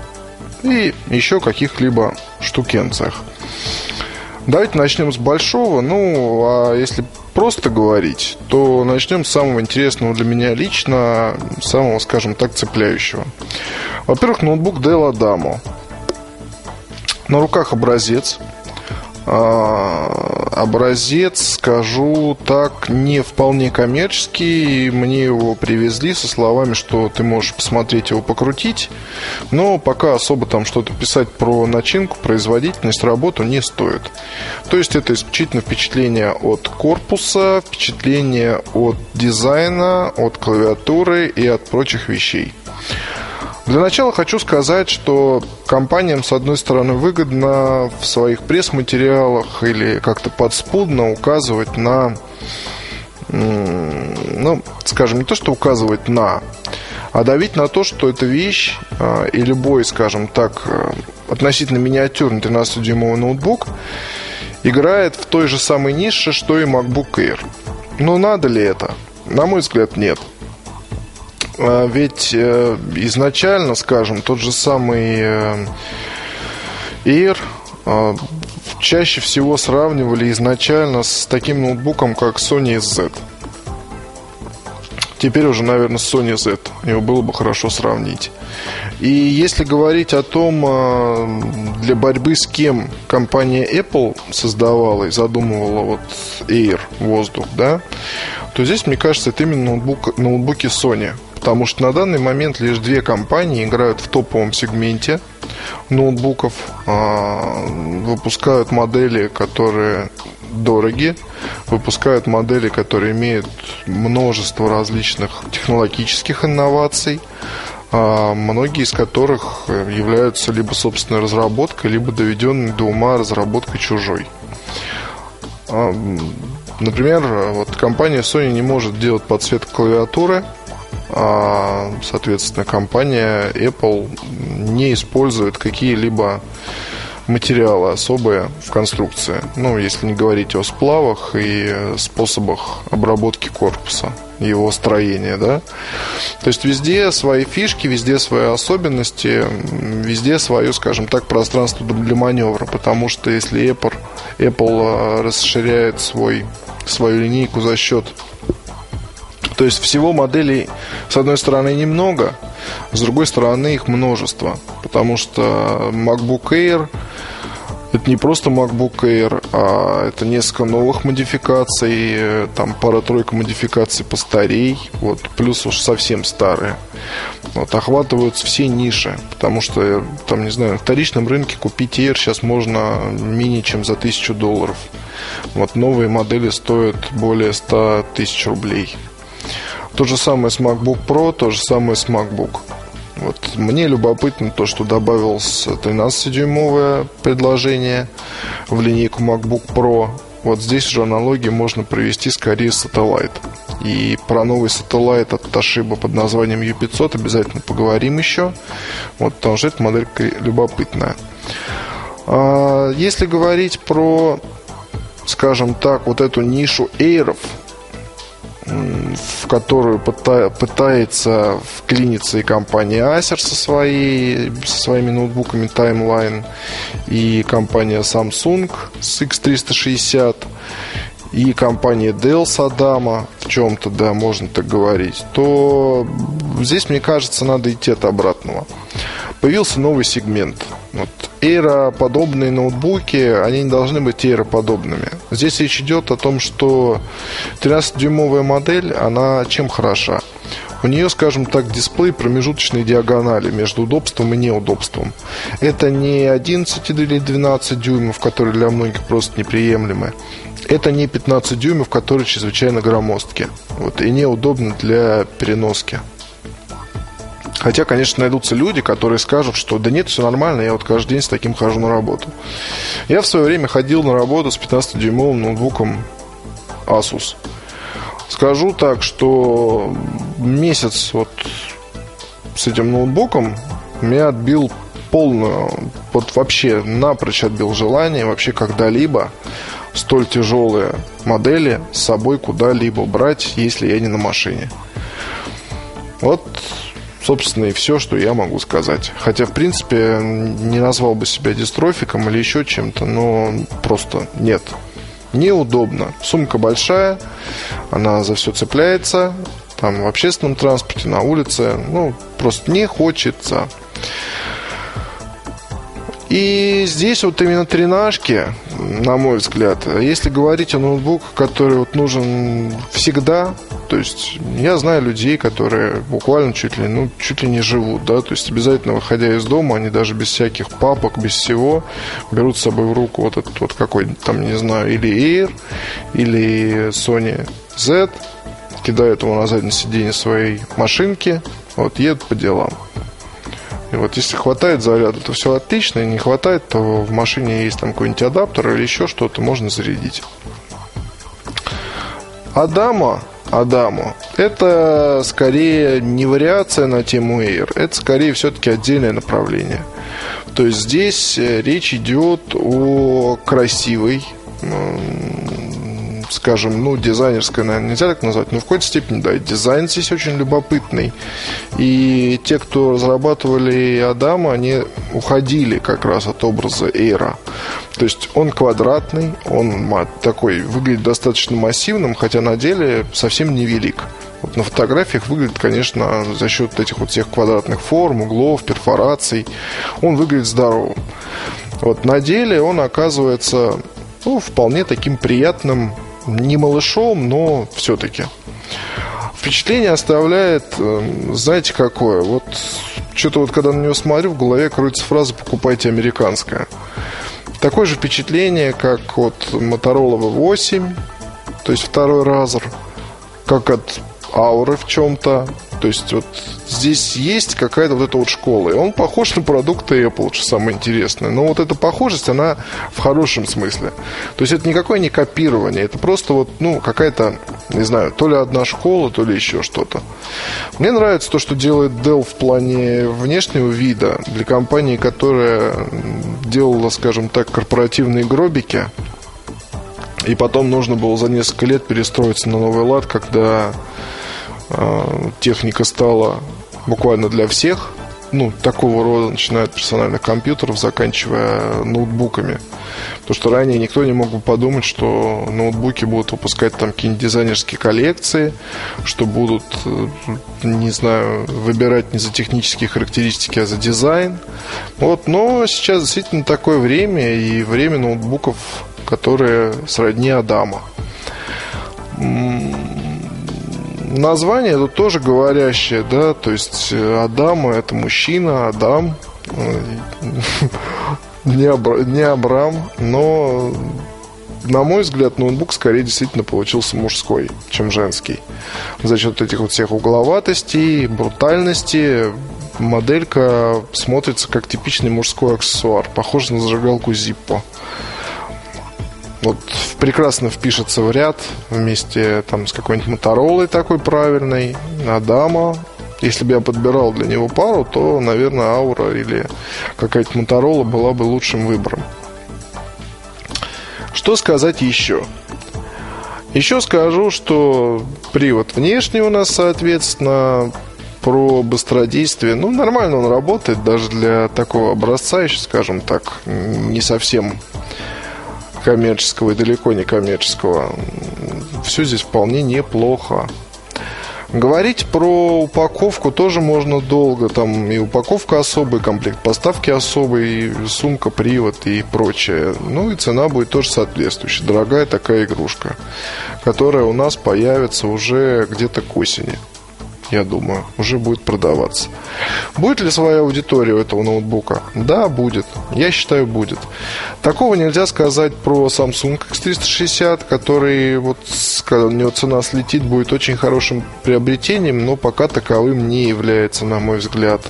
и еще каких-либо штукенцах. Давайте начнем с большого. Ну, а если просто говорить, то начнем с самого интересного для меня лично, самого, скажем так, цепляющего. Во-первых, ноутбук Dell Adamo. На руках образец – образец, скажу так, не вполне коммерческий. Мне его привезли со словами, что ты можешь посмотреть его, покрутить. Но пока особо там что-то писать про начинку, производительность, работу не стоит. То есть это исключительно впечатление от корпуса, впечатление от дизайна, от клавиатуры и от прочих вещей. Для начала хочу сказать, что компаниям, с одной стороны, выгодно в своих пресс-материалах или как-то подспудно указывать на, ну, скажем, не то, что указывать на, а давить на то, что эта вещь а, и любой, скажем так, э, относительно миниатюрный 13-дюймовый ноутбук играет в той же самой нише, что и MacBook Air. Но надо ли это? На мой взгляд, нет. А ведь э, изначально, скажем, тот же самый э, Air э, чаще всего сравнивали изначально с таким ноутбуком, как Sony Z. Теперь уже, наверное, Sony Z. Его было бы хорошо сравнить. И если говорить о том, для борьбы с кем компания Apple создавала и задумывала вот Air, воздух, да, то здесь, мне кажется, это именно ноутбук, ноутбуки Sony – Потому что на данный момент лишь две компании играют в топовом сегменте ноутбуков, а, выпускают модели, которые дороги, выпускают модели, которые имеют множество различных технологических инноваций, а, многие из которых являются либо собственной разработкой, либо доведенной до ума разработкой чужой. А, например, вот компания Sony не может делать подсветку клавиатуры – соответственно, компания Apple не использует какие-либо материалы особые в конструкции. Ну, если не говорить о сплавах и способах обработки корпуса, его строения, да. То есть везде свои фишки, везде свои особенности, везде свое, скажем так, пространство для маневра. Потому что если Apple, Apple а, расширяет свой, свою линейку за счет то есть всего моделей, с одной стороны, немного, с другой стороны, их множество. Потому что MacBook Air это не просто MacBook Air, а это несколько новых модификаций, там пара-тройка модификаций постарей, вот, плюс уж совсем старые. Вот, охватываются все ниши, потому что, там, не знаю, на вторичном рынке купить Air сейчас можно менее чем за тысячу долларов. Вот новые модели стоят более 100 тысяч рублей. То же самое с MacBook Pro, то же самое с MacBook. Вот мне любопытно то, что добавилось 13-дюймовое предложение в линейку MacBook Pro. Вот здесь же аналогии можно провести скорее с Satellite. И про новый сателлайт от Toshiba под названием U500 обязательно поговорим еще. Вот, потому что эта моделька любопытная. А, если говорить про, скажем так, вот эту нишу эйров, в которую пытается вклиниться и компания Acer со, своей, со своими ноутбуками Timeline, и компания Samsung с X360, и компания Dell с Adama в чем-то, да, можно так говорить, то здесь, мне кажется, надо идти от обратного. Появился новый сегмент. Вот Aero-подобные ноутбуки, они не должны быть Aero-подобными. Здесь речь идет о том, что 13-дюймовая модель, она чем хороша? У нее, скажем так, дисплей промежуточной диагонали между удобством и неудобством. Это не 11 или 12 дюймов, которые для многих просто неприемлемы. Это не 15 дюймов, которые чрезвычайно громоздкие. Вот, и неудобно для переноски. Хотя, конечно, найдутся люди, которые скажут, что да нет, все нормально, я вот каждый день с таким хожу на работу. Я в свое время ходил на работу с 15-дюймовым ноутбуком Asus. Скажу так, что месяц вот с этим ноутбуком меня отбил полную, вот вообще напрочь отбил желание вообще когда-либо столь тяжелые модели с собой куда-либо брать, если я не на машине. Вот собственно, и все, что я могу сказать. Хотя, в принципе, не назвал бы себя дистрофиком или еще чем-то, но просто нет. Неудобно. Сумка большая, она за все цепляется. Там в общественном транспорте, на улице. Ну, просто не хочется. И здесь вот именно тренажки, на мой взгляд, если говорить о ноутбуке, который вот нужен всегда, то есть я знаю людей, которые буквально чуть ли, ну, чуть ли не живут, да, то есть обязательно выходя из дома, они даже без всяких папок, без всего берут с собой в руку вот этот вот какой там, не знаю, или Air, или Sony Z, кидают его на заднее сиденье своей машинки, вот едут по делам. И вот если хватает заряда, то все отлично. И не хватает, то в машине есть там какой-нибудь адаптер или еще что-то, можно зарядить. Адама, Адаму, это скорее не вариация на тему Air, это скорее все-таки отдельное направление. То есть здесь э, речь идет о красивой, скажем, ну, дизайнерская, наверное, нельзя так назвать, но в какой-то степени, да, дизайн здесь очень любопытный. И те, кто разрабатывали Адама, они уходили как раз от образа Эйра. То есть он квадратный, он такой, выглядит достаточно массивным, хотя на деле совсем невелик. Вот на фотографиях выглядит, конечно, за счет этих вот всех квадратных форм, углов, перфораций, он выглядит здоровым. Вот на деле он оказывается ну, вполне таким приятным не малышом, но все-таки. Впечатление оставляет, эм, знаете, какое? Вот что-то вот когда на него смотрю, в голове крутится фраза «покупайте американское». Такое же впечатление, как от Motorola V8, то есть второй разер, как от Aura в чем-то, то есть вот здесь есть какая-то вот эта вот школа. И он похож на продукты Apple, что самое интересное. Но вот эта похожесть, она в хорошем смысле. То есть это никакое не копирование. Это просто вот, ну, какая-то, не знаю, то ли одна школа, то ли еще что-то. Мне нравится то, что делает Dell в плане внешнего вида. Для компании, которая делала, скажем так, корпоративные гробики. И потом нужно было за несколько лет перестроиться на новый лад, когда техника стала буквально для всех. Ну, такого рода, начиная от персональных компьютеров, заканчивая ноутбуками. Потому что ранее никто не мог бы подумать, что ноутбуки будут выпускать там какие-нибудь дизайнерские коллекции, что будут, э, не знаю, выбирать не за технические характеристики, а за дизайн. Вот, но сейчас действительно такое время, и время ноутбуков, которые сродни Адама название это тоже говорящее, да, то есть э, Адам это мужчина, Адам, э, не, Абра, не Абрам, но на мой взгляд, ноутбук скорее действительно получился мужской, чем женский. За счет этих вот всех угловатостей, брутальности, моделька смотрится как типичный мужской аксессуар, похож на зажигалку Zippo. Вот прекрасно впишется в ряд вместе там с какой-нибудь Моторолой такой правильной, Адама. Если бы я подбирал для него пару, то, наверное, Аура или какая-то Моторола была бы лучшим выбором. Что сказать еще? Еще скажу, что привод внешний у нас, соответственно, про быстродействие. Ну, нормально он работает, даже для такого образца, еще скажем так, не совсем коммерческого и далеко не коммерческого. Все здесь вполне неплохо. Говорить про упаковку тоже можно долго. Там и упаковка особый, комплект поставки особый, и сумка, привод и прочее. Ну и цена будет тоже соответствующая. Дорогая такая игрушка, которая у нас появится уже где-то к осени я думаю, уже будет продаваться. Будет ли своя аудитория у этого ноутбука? Да, будет. Я считаю, будет. Такого нельзя сказать про Samsung X360, который, вот, когда у него цена слетит, будет очень хорошим приобретением, но пока таковым не является, на мой взгляд.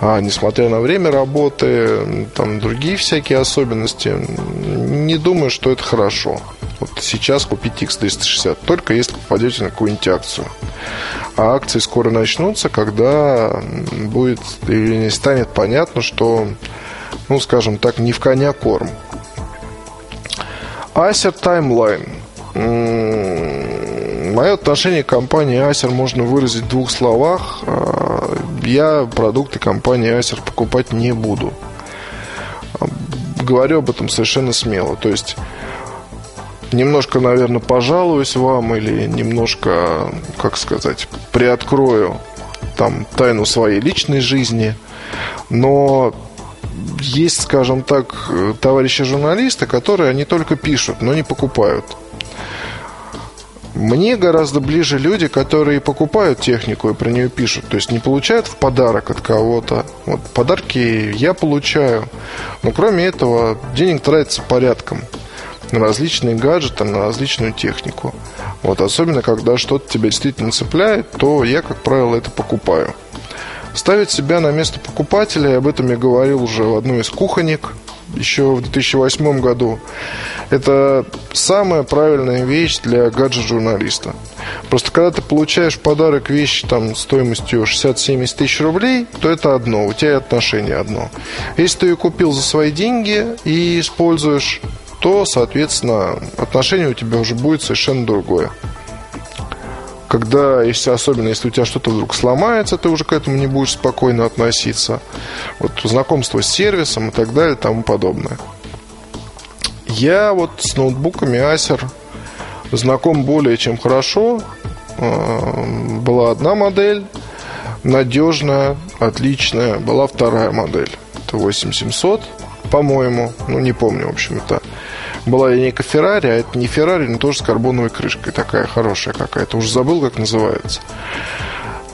А, несмотря на время работы, там другие всякие особенности, не думаю, что это хорошо. Вот сейчас купить X360, только если попадете на какую-нибудь акцию. А акции скоро начнутся, когда будет или не станет понятно, что, ну, скажем так, не в коня корм. Acer Timeline. Мое отношение к компании Acer можно выразить в двух словах. Я продукты компании Acer покупать не буду. Говорю об этом совершенно смело. То есть немножко, наверное, пожалуюсь вам или немножко, как сказать, приоткрою там тайну своей личной жизни. Но есть, скажем так, товарищи журналисты, которые не только пишут, но не покупают. Мне гораздо ближе люди, которые покупают технику и про нее пишут. То есть не получают в подарок от кого-то. Вот подарки я получаю. Но кроме этого, денег тратится порядком на различные гаджеты, на различную технику. Вот, особенно, когда что-то тебя действительно цепляет, то я, как правило, это покупаю. Ставить себя на место покупателя, об этом я говорил уже в одной из кухонек, еще в 2008 году. Это самая правильная вещь для гаджет-журналиста. Просто когда ты получаешь в подарок вещь там, стоимостью 60-70 тысяч рублей, то это одно, у тебя отношение одно. Если ты ее купил за свои деньги и используешь, то, соответственно, отношение у тебя уже будет совершенно другое. Когда, если, особенно если у тебя что-то вдруг сломается, ты уже к этому не будешь спокойно относиться. Вот знакомство с сервисом и так далее и тому подобное. Я вот с ноутбуками Acer знаком более чем хорошо. А, была одна модель, надежная, отличная. Была вторая модель. Это 8700, по-моему. Ну, не помню, в общем, это была линейка Ferrari, а это не Ferrari, но тоже с карбоновой крышкой. Такая хорошая какая-то. Уже забыл, как называется.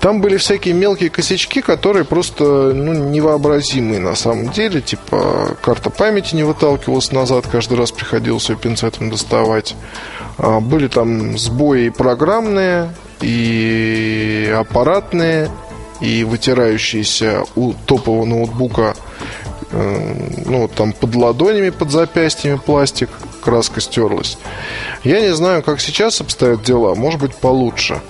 Там были всякие мелкие косячки, которые просто ну, невообразимые на самом деле. Типа карта памяти не выталкивалась назад, каждый раз приходилось ее пинцетом доставать. А, были там сбои программные, и аппаратные, и вытирающиеся у топового ноутбука ну, там под ладонями, под запястьями пластик, краска стерлась. Я не знаю, как сейчас обстоят дела, может быть, получше.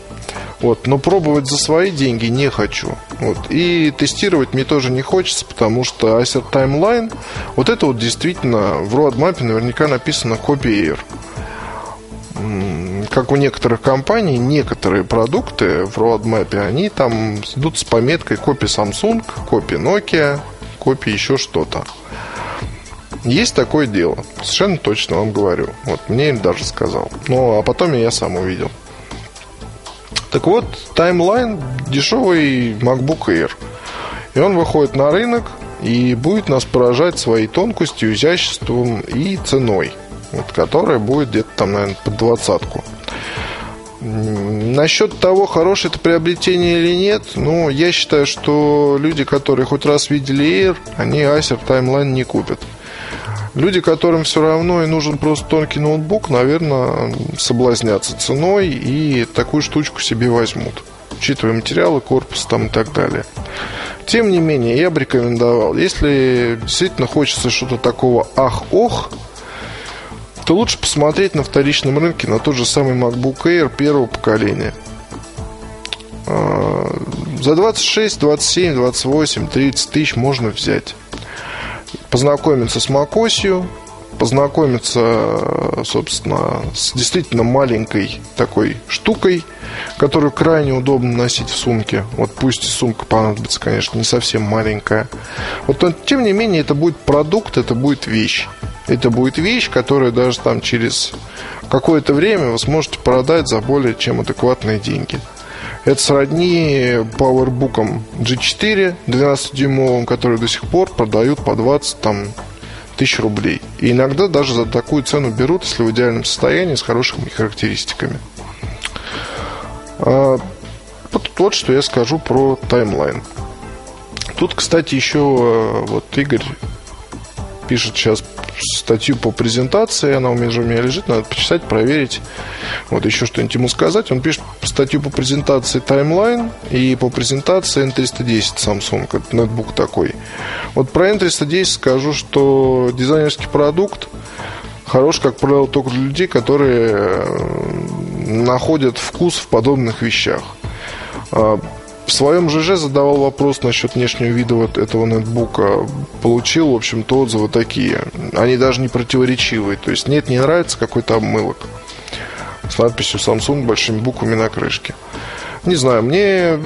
Вот, но пробовать за свои деньги не хочу. Вот, и тестировать мне тоже не хочется, потому что Acer Timeline, вот это вот действительно в roadmap наверняка написано Copy Air. Как у некоторых компаний, некоторые продукты в roadmap, они там идут с пометкой копия Samsung, копия Nokia, копии еще что-то. Есть такое дело. Совершенно точно вам говорю. Вот мне им даже сказал. Ну, а потом я сам увидел. Так вот, таймлайн дешевый MacBook Air. И он выходит на рынок и будет нас поражать своей тонкостью, изяществом и ценой. Вот, которая будет где-то там, наверное, под двадцатку. Насчет того, хорошее это приобретение или нет, ну, я считаю, что люди, которые хоть раз видели Air, они Acer Timeline не купят. Люди, которым все равно и нужен просто тонкий ноутбук, наверное, соблазнятся ценой и такую штучку себе возьмут, учитывая материалы, корпус там и так далее. Тем не менее, я бы рекомендовал, если действительно хочется что-то такого ах-ох, то лучше посмотреть на вторичном рынке на тот же самый MacBook Air первого поколения. А, за 26, 27, 28, 30 тысяч можно взять. Познакомиться с macOS, познакомиться, собственно, с действительно маленькой такой штукой, которую крайне удобно носить в сумке. Вот пусть сумка понадобится, конечно, не совсем маленькая. Вот, но, тем не менее, это будет продукт, это будет вещь. Это будет вещь, которая даже там через какое-то время вы сможете продать за более чем адекватные деньги. Это сродни PowerBook G4 12-дюймовым, которые до сих пор продают по 20 там, тысяч рублей. И иногда даже за такую цену берут, если в идеальном состоянии, с хорошими характеристиками. А, вот, вот что я скажу про таймлайн. Тут, кстати, еще э, вот Игорь пишет сейчас статью по презентации, она у меня у меня лежит, надо почитать, проверить. Вот еще что-нибудь ему сказать. Он пишет статью по презентации Timeline и по презентации N310 Samsung, это ноутбук такой. Вот про N310 скажу, что дизайнерский продукт хорош, как правило, только для людей, которые э, находят вкус в подобных вещах. В своем ЖЖ задавал вопрос насчет внешнего вида вот этого ноутбука. Получил, в общем-то, отзывы такие. Они даже не противоречивые. То есть, нет, не нравится какой-то обмылок. С надписью Samsung большими буквами на крышке. Не знаю, мне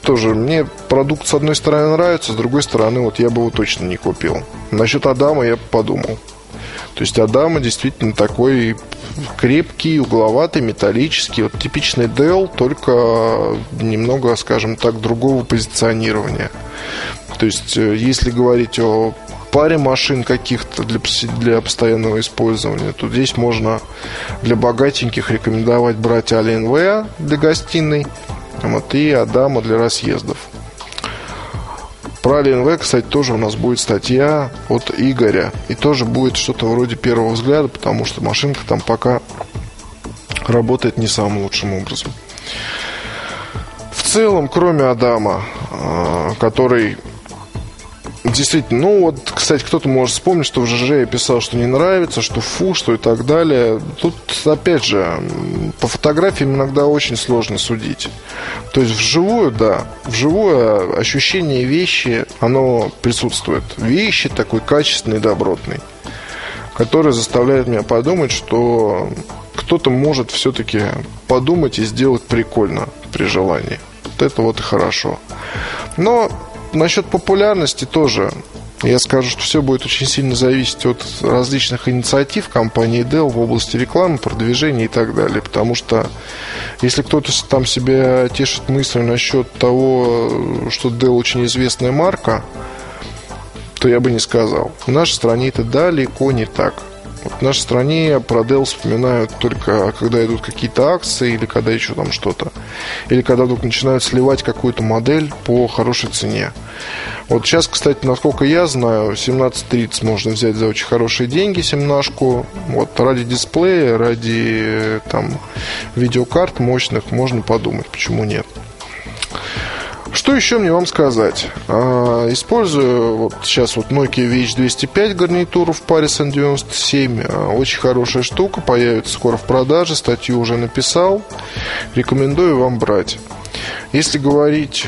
тоже, мне продукт с одной стороны нравится, с другой стороны, вот я бы его точно не купил. Насчет Адама я подумал. То есть Адама действительно такой крепкий, угловатый, металлический. Вот типичный Dell, только немного, скажем так, другого позиционирования. То есть, э, если говорить о паре машин каких-то для, для постоянного использования, то здесь можно для богатеньких рекомендовать брать Alienware для гостиной вот, и Адама для разъездов. Про Alienware, кстати, тоже у нас будет статья от Игоря. И тоже будет что-то вроде первого взгляда, потому что машинка там пока работает не самым лучшим образом. В целом, кроме Адама, а, который Действительно, ну вот, кстати, кто-то может вспомнить, что в ЖЖ я писал, что не нравится, что фу, что и так далее. Тут, опять же, по фотографиям иногда очень сложно судить. То есть вживую, да, вживую ощущение вещи, оно присутствует. Вещи такой качественный, добротный, который заставляет меня подумать, что кто-то может все-таки подумать и сделать прикольно при желании. Вот это вот и хорошо. Но насчет популярности тоже. Я скажу, что все будет очень сильно зависеть от различных инициатив компании Dell в области рекламы, продвижения и так далее. Потому что если кто-то там себя тешит мыслью насчет того, что Dell очень известная марка, то я бы не сказал. В нашей стране это далеко не так. В нашей стране про Dell вспоминают только, когда идут какие-то акции или когда еще там что-то. Или когда вдруг начинают сливать какую-то модель по хорошей цене. Вот сейчас, кстати, насколько я знаю, 1730 можно взять за очень хорошие деньги, семнашку. Вот ради дисплея, ради там видеокарт мощных можно подумать, почему нет. Что еще мне вам сказать? А, использую вот сейчас вот Nokia VH205 гарнитуру в паре с N97. А, очень хорошая штука, появится скоро в продаже. Статью уже написал. Рекомендую вам брать. Если говорить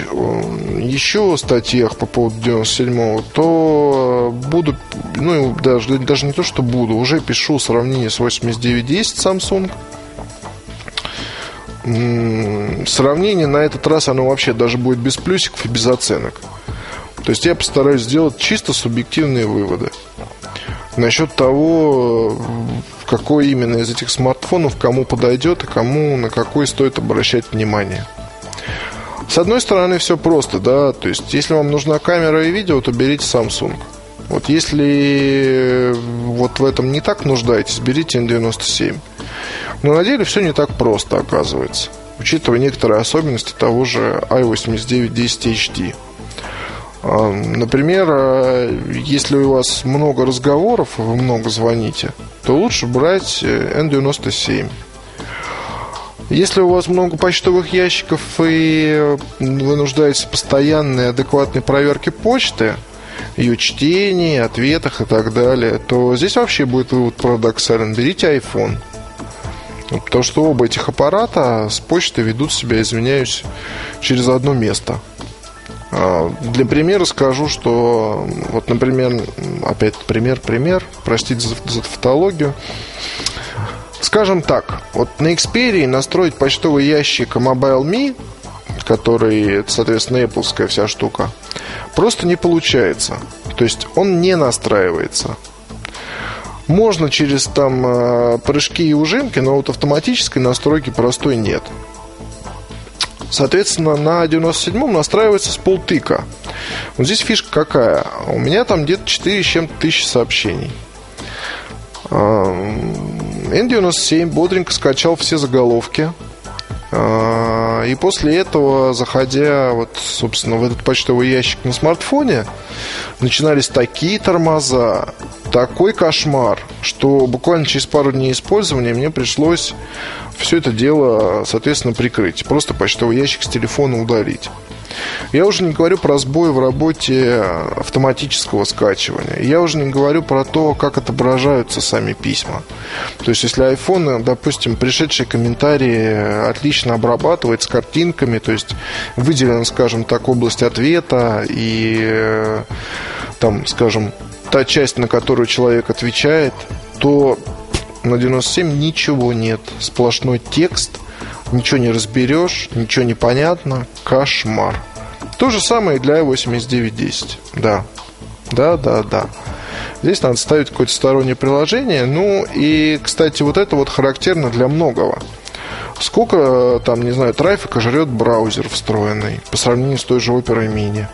еще о статьях по поводу 97-го, то буду, ну, даже, даже не то, что буду, уже пишу сравнение с 8910 Samsung сравнение на этот раз, оно вообще даже будет без плюсиков и без оценок. То есть я постараюсь сделать чисто субъективные выводы насчет того, какой именно из этих смартфонов кому подойдет и кому на какой стоит обращать внимание. С одной стороны, все просто, да, то есть если вам нужна камера и видео, то берите Samsung. Вот если вот в этом не так нуждаетесь, берите N97. Но на деле все не так просто, оказывается, учитывая некоторые особенности того же i8910 HD. А, например, а, если у вас много разговоров, вы много звоните, то лучше брать э, N97. Если у вас много почтовых ящиков и вы нуждаетесь в постоянной адекватной проверке почты, ее чтении, ответах и так далее, то здесь вообще будет вывод парадоксален. Берите iPhone. Потому что оба этих аппарата с почты ведут себя, извиняюсь, через одно место. А, для примера скажу, что вот, например, опять пример, пример, простите за, за тавтологию. Скажем так, вот на Xperia настроить почтовый ящик Mobile.me, который, соответственно, Apple вся штука, просто не получается. То есть он не настраивается. Можно через там э, прыжки и ужимки, но вот автоматической настройки простой нет. Соответственно, на 97-м настраивается с полтыка. Вот здесь фишка какая? У меня там где-то 4 с чем-то тысячи сообщений. N97 бодренько скачал все заголовки. А, и после этого, заходя вот, собственно, в этот почтовый ящик на смартфоне, начинались такие тормоза, такой кошмар, что буквально через пару дней использования мне пришлось все это дело, соответственно, прикрыть. Просто почтовый ящик с телефона удалить. Я уже не говорю про сбой в работе автоматического скачивания. Я уже не говорю про то, как отображаются сами письма. То есть, если iPhone, допустим, пришедшие комментарии отлично обрабатывает с картинками, то есть выделена, скажем так, область ответа и там, скажем, та часть, на которую человек отвечает, то на 97 ничего нет. Сплошной текст, ничего не разберешь, ничего не понятно. Кошмар. То же самое и для i8910. Да. Да, да, да. Здесь надо ставить какое-то стороннее приложение. Ну и, кстати, вот это вот характерно для многого. Сколько там, не знаю, трафика жрет браузер встроенный по сравнению с той же Opera Mini.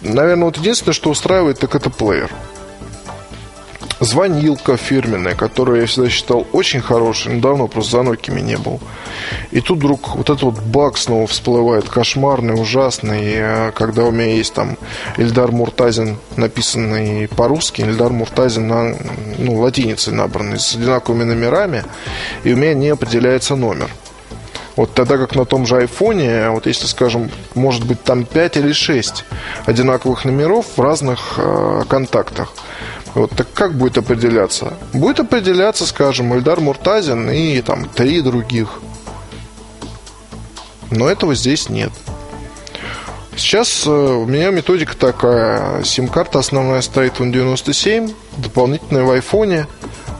Наверное, вот единственное, что устраивает, так это плеер звонилка фирменная, которую я всегда считал очень хорошей, но давно просто за Nokia не был. И тут вдруг вот этот вот баг снова всплывает, кошмарный, ужасный, э, когда у меня есть там Эльдар Муртазин, написанный по-русски, Эльдар Муртазин на ну, латиницей набранный, с одинаковыми номерами, и у меня не определяется номер. Вот тогда как на том же айфоне, вот если, скажем, может быть там 5 или 6 одинаковых номеров в разных э, контактах. Вот так как будет определяться? Будет определяться, скажем, Эльдар Муртазин и там три других. Но этого здесь нет. Сейчас э, у меня методика такая. Сим-карта основная стоит в N97, дополнительная в айфоне.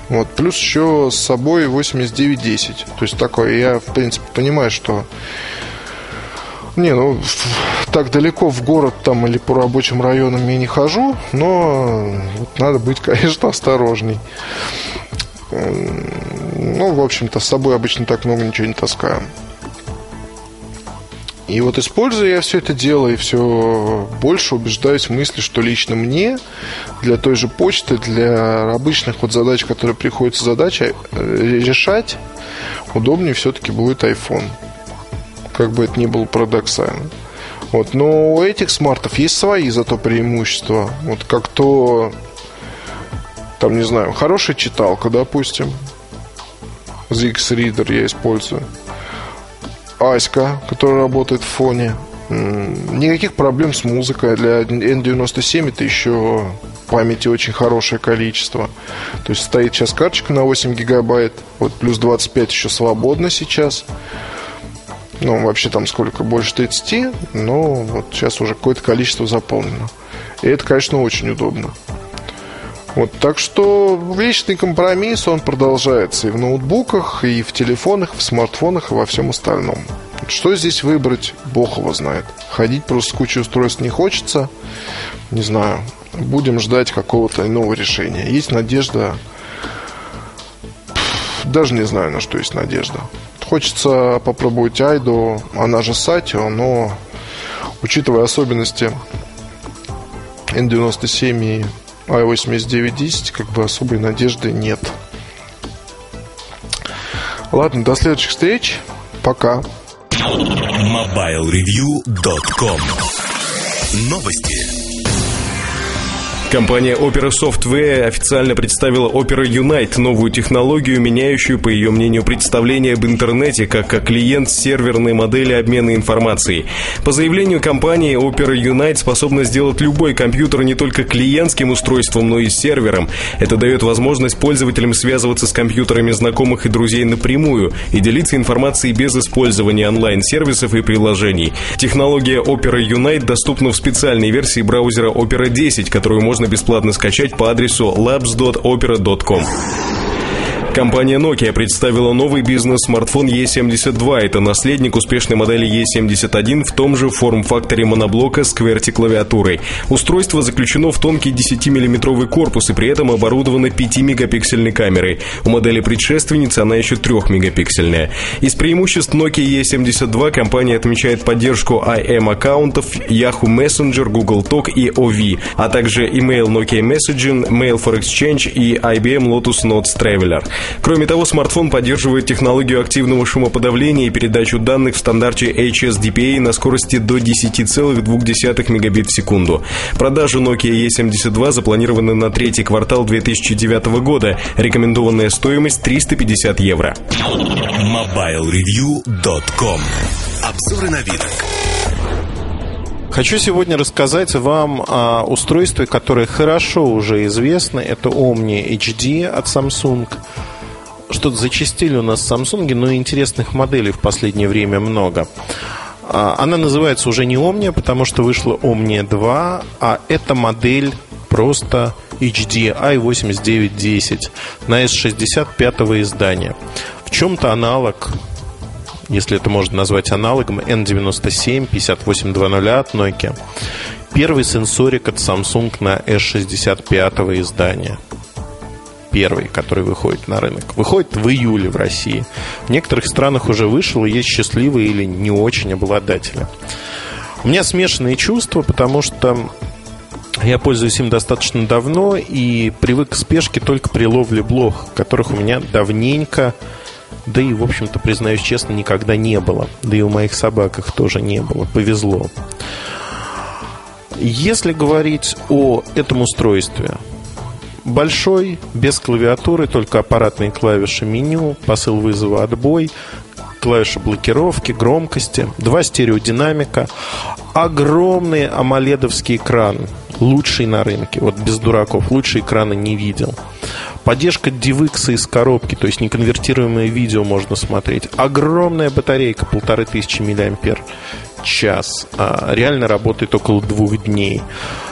Вот, плюс еще с собой 8910. То есть такое, я, в принципе, понимаю, что не, ну так далеко в город там или по рабочим районам я не хожу, но вот, надо быть, конечно, осторожней. Ну, в общем-то, с собой обычно так много ничего не таскаю. И вот используя я все это дело и все больше убеждаюсь в мысли, что лично мне для той же почты, для обычных вот задач, которые приходится задача э, решать, удобнее все-таки будет iPhone как бы это ни было парадоксально. Вот, но у этих смартов есть свои зато преимущества. Вот как то, там, не знаю, хорошая читалка, допустим. ZX Reader я использую. Аська, которая работает в фоне. Никаких проблем с музыкой. Для N97 это еще памяти очень хорошее количество. То есть стоит сейчас карточка на 8 гигабайт. Вот плюс 25 еще свободно сейчас. Ну, вообще там сколько? Больше 30, но вот сейчас уже какое-то количество заполнено. И это, конечно, очень удобно. Вот, так что вечный компромисс, он продолжается и в ноутбуках, и в телефонах, в смартфонах, и во всем остальном. Что здесь выбрать, бог его знает. Ходить просто с кучей устройств не хочется. Не знаю. Будем ждать какого-то иного решения. Есть надежда... Даже не знаю, на что есть надежда. Хочется попробовать Айду, она же Сатио, но учитывая особенности N97 и i8910, как бы особой надежды нет. Ладно, до следующих встреч. Пока. MobileReview.com Новости. Компания Opera Software официально представила Opera Unite, новую технологию, меняющую, по ее мнению, представление об интернете как о клиент серверной модели обмена информацией. По заявлению компании, Opera Unite способна сделать любой компьютер не только клиентским устройством, но и сервером. Это дает возможность пользователям связываться с компьютерами знакомых и друзей напрямую и делиться информацией без использования онлайн-сервисов и приложений. Технология Opera Unite доступна в специальной версии браузера Opera 10, которую можно можно бесплатно скачать по адресу labs.opera.com. Компания Nokia представила новый бизнес-смартфон E72. Это наследник успешной модели E71 в том же форм-факторе моноблока с QWERTY-клавиатурой. Устройство заключено в тонкий 10-миллиметровый корпус и при этом оборудовано 5-мегапиксельной камерой. У модели предшественницы она еще 3-мегапиксельная. Из преимуществ Nokia E72 компания отмечает поддержку IM-аккаунтов, Yahoo Messenger, Google Talk и OV, а также email Nokia Messaging, Mail for Exchange и IBM Lotus Notes Traveler. Кроме того, смартфон поддерживает технологию активного шумоподавления и передачу данных в стандарте HSDPA на скорости до 10,2 мегабит в секунду. Продажи Nokia E72 запланированы на третий квартал 2009 года. Рекомендованная стоимость 350 евро. MobileReview.com Обзоры на вид. Хочу сегодня рассказать вам о устройстве, которое хорошо уже известно. Это Omni HD от Samsung что-то зачастили у нас Samsung, но интересных моделей в последнее время много. А, она называется уже не Omnia, потому что вышла Omnia 2, а эта модель просто HD i8910 на S65 издания. В чем-то аналог, если это можно назвать аналогом, N97 5820 от Nokia. Первый сенсорик от Samsung на S65 издания первый, который выходит на рынок. Выходит в июле в России. В некоторых странах уже вышел, и есть счастливые или не очень обладатели. У меня смешанные чувства, потому что я пользуюсь им достаточно давно и привык к спешке только при ловле блох, которых у меня давненько, да и, в общем-то, признаюсь честно, никогда не было. Да и у моих собак их тоже не было. Повезло. Если говорить о этом устройстве, большой, без клавиатуры, только аппаратные клавиши меню, посыл вызова отбой, клавиши блокировки, громкости, два стереодинамика, огромный амоледовский экран, лучший на рынке, вот без дураков, лучшие экраны не видел. Поддержка DivX из коробки, то есть неконвертируемое видео можно смотреть. Огромная батарейка, полторы тысячи миллиампер час. А реально работает около двух дней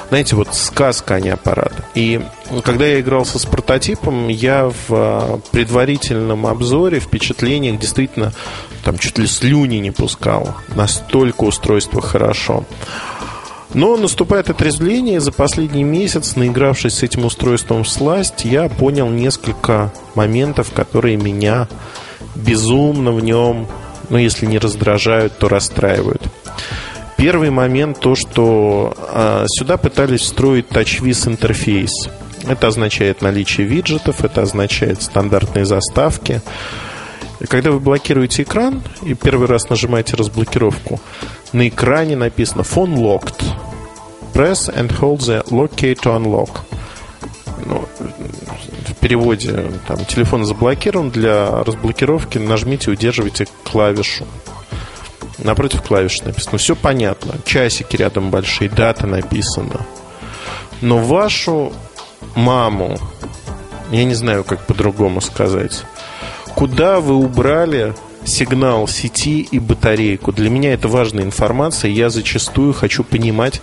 знаете, вот сказка, а не аппарат. И когда я игрался с прототипом, я в а, предварительном обзоре, впечатлениях действительно там чуть ли слюни не пускал. Настолько устройство хорошо. Но наступает отрезвление, за последний месяц, наигравшись с этим устройством в сласть, я понял несколько моментов, которые меня безумно в нем, ну, если не раздражают, то расстраивают. Первый момент то, что а, сюда пытались встроить TouchWiz интерфейс. Это означает наличие виджетов, это означает стандартные заставки. Когда вы блокируете экран и первый раз нажимаете разблокировку, на экране написано Phone locked. Press and hold the locate to unlock. Ну, в переводе там, телефон заблокирован, для разблокировки нажмите и удерживайте клавишу. Напротив клавиш написано. Все понятно. Часики рядом большие, дата написана. Но вашу маму, я не знаю, как по-другому сказать, куда вы убрали сигнал сети и батарейку. Для меня это важная информация. Я зачастую хочу понимать,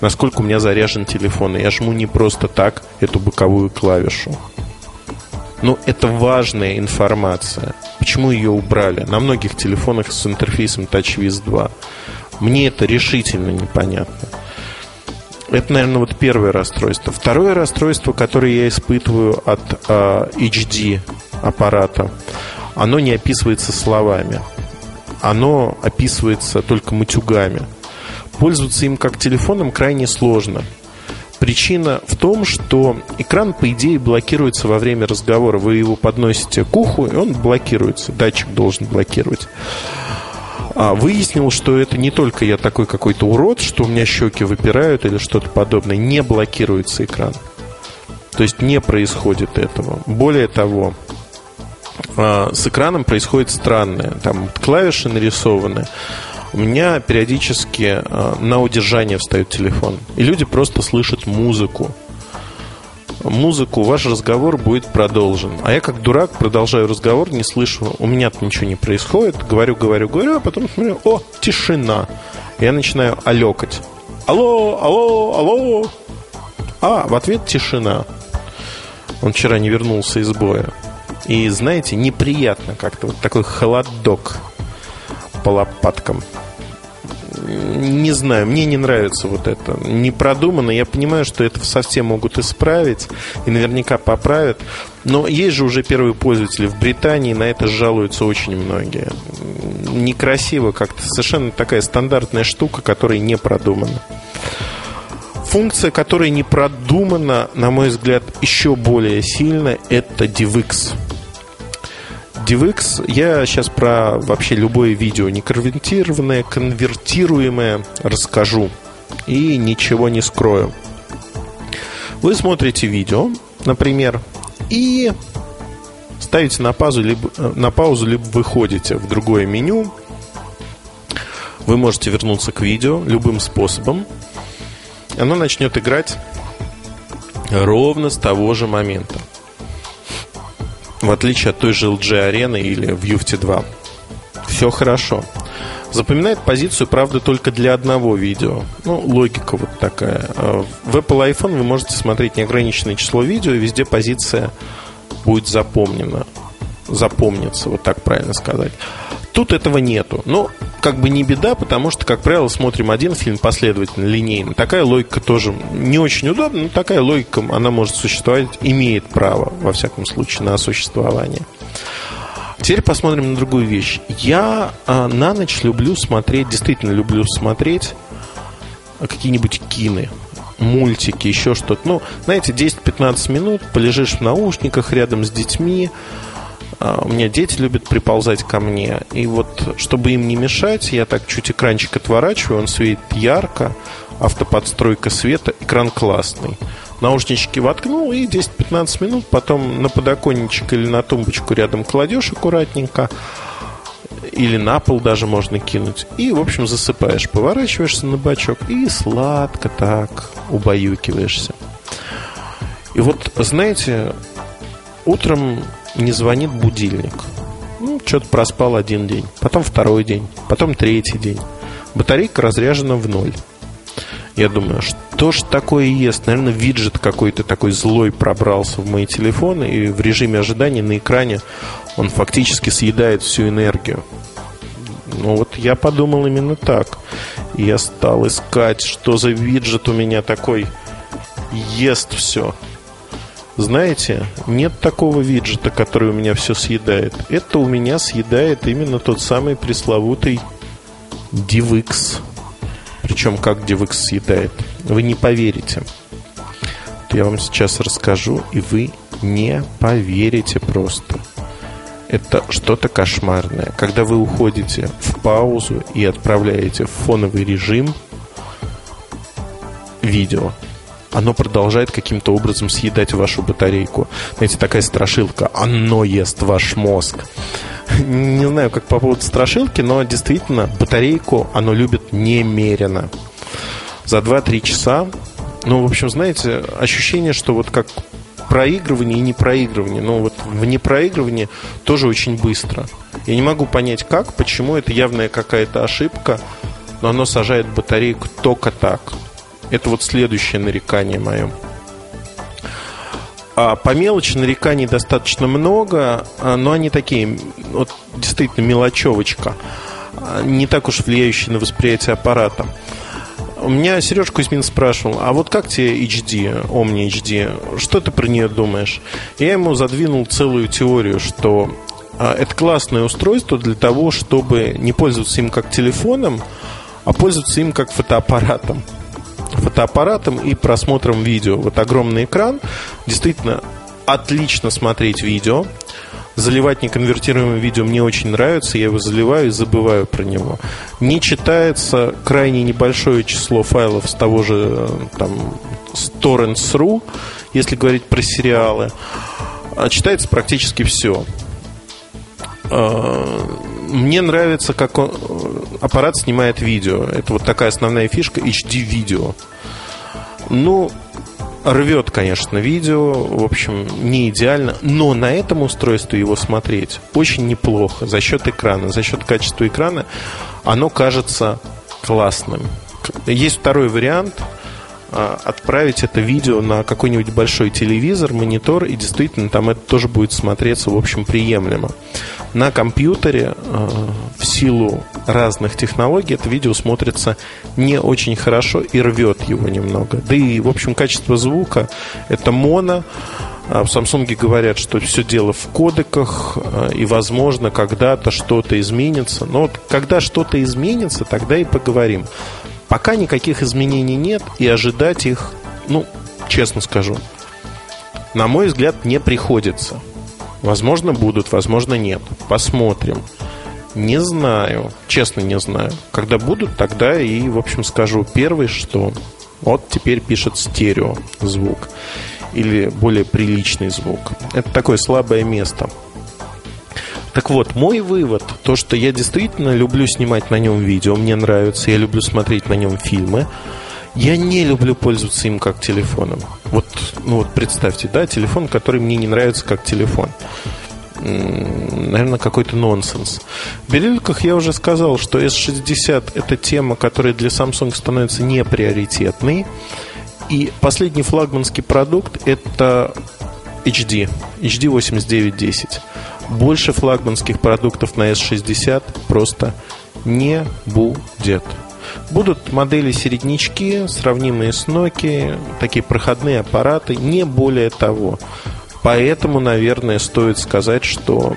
насколько у меня заряжен телефон. И я жму не просто так эту боковую клавишу. Но это важная информация. Почему ее убрали? На многих телефонах с интерфейсом TouchWiz 2. Мне это решительно непонятно. Это, наверное, вот первое расстройство. Второе расстройство, которое я испытываю от э, а, HD аппарата, оно не описывается словами. Оно описывается только матюгами. Пользоваться им как телефоном крайне сложно. Причина в том, что экран, по идее, блокируется во время разговора. Вы его подносите к уху, и он блокируется. Датчик должен блокировать. А, выяснил, что это не только я такой какой-то урод, что у меня щеки выпирают или что-то подобное. Не блокируется экран. То есть не происходит этого. Более того, а, с экраном происходит странное. Там клавиши нарисованы. У меня периодически а, на удержание встает телефон. И люди просто слышат музыку музыку, ваш разговор будет продолжен. А я как дурак продолжаю разговор, не слышу, у меня ничего не происходит, говорю, говорю, говорю, а потом смотрю, о, тишина. Я начинаю алекать. Алло, алло, алло. А, в ответ тишина. Он вчера не вернулся из боя. И, знаете, неприятно как-то. Вот такой холодок по лопаткам не знаю, мне не нравится вот это. Не продумано. Я понимаю, что это совсем могут исправить и наверняка поправят. Но есть же уже первые пользователи в Британии, на это жалуются очень многие. Некрасиво как-то. Совершенно такая стандартная штука, которая не продумана. Функция, которая не продумана, на мой взгляд, еще более сильно, это DivX. DivX, я сейчас про вообще любое видео не конвертированное, конвертируемое расскажу и ничего не скрою. Вы смотрите видео, например, и ставите на паузу, либо, на паузу, либо выходите в другое меню. Вы можете вернуться к видео любым способом. Оно начнет играть ровно с того же момента в отличие от той же LG Arena или в Юфте 2. Все хорошо. Запоминает позицию, правда, только для одного видео. Ну, логика вот такая. А в Apple iPhone вы можете смотреть неограниченное число видео, и везде позиция будет запомнена. Запомнится, вот так правильно сказать. Тут этого нету. Но как бы не беда, потому что, как правило, смотрим один фильм последовательно, линейно. Такая логика тоже не очень удобна, но такая логика, она может существовать, имеет право, во всяком случае, на существование. Теперь посмотрим на другую вещь. Я а, на ночь люблю смотреть, действительно люблю смотреть какие-нибудь кины, мультики, еще что-то. Ну, знаете, 10-15 минут полежишь в наушниках рядом с детьми, а, у меня дети любят приползать ко мне. И вот, чтобы им не мешать, я так чуть экранчик отворачиваю, он светит ярко, автоподстройка света, экран классный. Наушнички воткнул и 10-15 минут потом на подоконничек или на тумбочку рядом кладешь аккуратненько или на пол даже можно кинуть. И, в общем, засыпаешь. Поворачиваешься на бачок и сладко так убаюкиваешься. И вот, знаете, утром не звонит будильник. Ну, что-то проспал один день, потом второй день, потом третий день. Батарейка разряжена в ноль. Я думаю, что ж такое ест? Наверное, виджет какой-то такой злой пробрался в мои телефоны, и в режиме ожидания на экране он фактически съедает всю энергию. Ну вот я подумал именно так. я стал искать, что за виджет у меня такой ест все. Знаете, нет такого виджета, который у меня все съедает. Это у меня съедает именно тот самый пресловутый DivX. Причем как DivX съедает? Вы не поверите. Я вам сейчас расскажу, и вы не поверите просто. Это что-то кошмарное. Когда вы уходите в паузу и отправляете в фоновый режим видео, оно продолжает каким-то образом съедать вашу батарейку. Знаете, такая страшилка. Оно ест ваш мозг. Не знаю, как по поводу страшилки, но действительно батарейку оно любит немерено. За 2-3 часа, ну, в общем, знаете, ощущение, что вот как проигрывание и непроигрывание. Но вот в непроигрывании тоже очень быстро. Я не могу понять, как, почему это явная какая-то ошибка, но оно сажает батарейку только так. Это вот следующее нарекание мое. А по мелочи нареканий достаточно много, а, но они такие, вот действительно мелочевочка, а, не так уж влияющие на восприятие аппарата. У меня Сереж Кузьмин спрашивал, а вот как тебе HD, Omni HD, что ты про нее думаешь? Я ему задвинул целую теорию, что а, это классное устройство для того, чтобы не пользоваться им как телефоном, а пользоваться им как фотоаппаратом фотоаппаратом и просмотром видео. Вот огромный экран, действительно отлично смотреть видео. Заливать неконвертируемое видео мне очень нравится, я его заливаю и забываю про него. Не читается крайне небольшое число файлов с того же э, там, torrents.ru, если говорить про сериалы. А читается практически все. Мне нравится, как он, аппарат снимает видео. Это вот такая основная фишка HD-видео. Ну, рвет, конечно, видео, в общем, не идеально, но на этом устройстве его смотреть очень неплохо за счет экрана, за счет качества экрана оно кажется классным. Есть второй вариант – отправить это видео на какой-нибудь большой телевизор, монитор, и действительно там это тоже будет смотреться, в общем, приемлемо. На компьютере а, в силу разных технологий это видео смотрится не очень хорошо и рвет его немного. Да и, в общем, качество звука это моно. А в Samsung говорят, что все дело в кодеках, и, возможно, когда-то что-то изменится. Но вот когда что-то изменится, тогда и поговорим. Пока никаких изменений нет, и ожидать их, ну, честно скажу, на мой взгляд, не приходится. Возможно, будут, возможно, нет. Посмотрим. Не знаю, честно не знаю. Когда будут, тогда и, в общем, скажу первый, что вот теперь пишет стерео звук или более приличный звук. Это такое слабое место. Так вот, мой вывод, то, что я действительно люблю снимать на нем видео, мне нравится, я люблю смотреть на нем фильмы, я не люблю пользоваться им как телефоном. Вот, ну вот представьте, да, телефон, который мне не нравится как телефон. Наверное, какой-то нонсенс. В Белилках я уже сказал, что S60 это тема, которая для Samsung становится неприоритетной. И последний флагманский продукт это HD, HD 8910 больше флагманских продуктов на S60 просто не будет. Будут модели середнячки, сравнимые с Nokia, такие проходные аппараты, не более того. Поэтому, наверное, стоит сказать, что,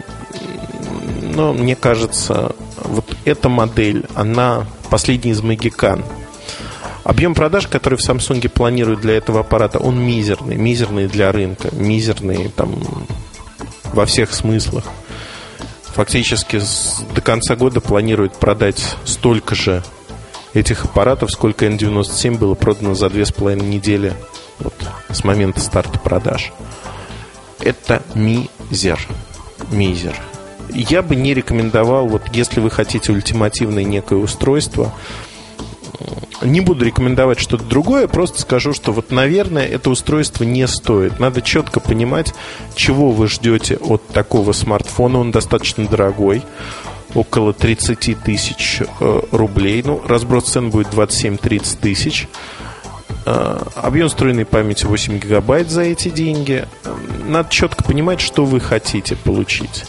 ну, мне кажется, вот эта модель, она последний из магикан. Объем продаж, который в Samsung планируют для этого аппарата, он мизерный. Мизерный для рынка. Мизерный там во всех смыслах. Фактически до конца года планируют продать столько же этих аппаратов, сколько N97 было продано за две с половиной недели вот, с момента старта продаж. Это мизер. Мизер. Я бы не рекомендовал, вот если вы хотите ультимативное некое устройство, не буду рекомендовать что-то другое, просто скажу, что вот, наверное, это устройство не стоит. Надо четко понимать, чего вы ждете от такого смартфона. Он достаточно дорогой, около 30 тысяч э, рублей. Ну, разброс цен будет 27-30 тысяч. Э, объем встроенной памяти 8 гигабайт за эти деньги. Надо четко понимать, что вы хотите получить.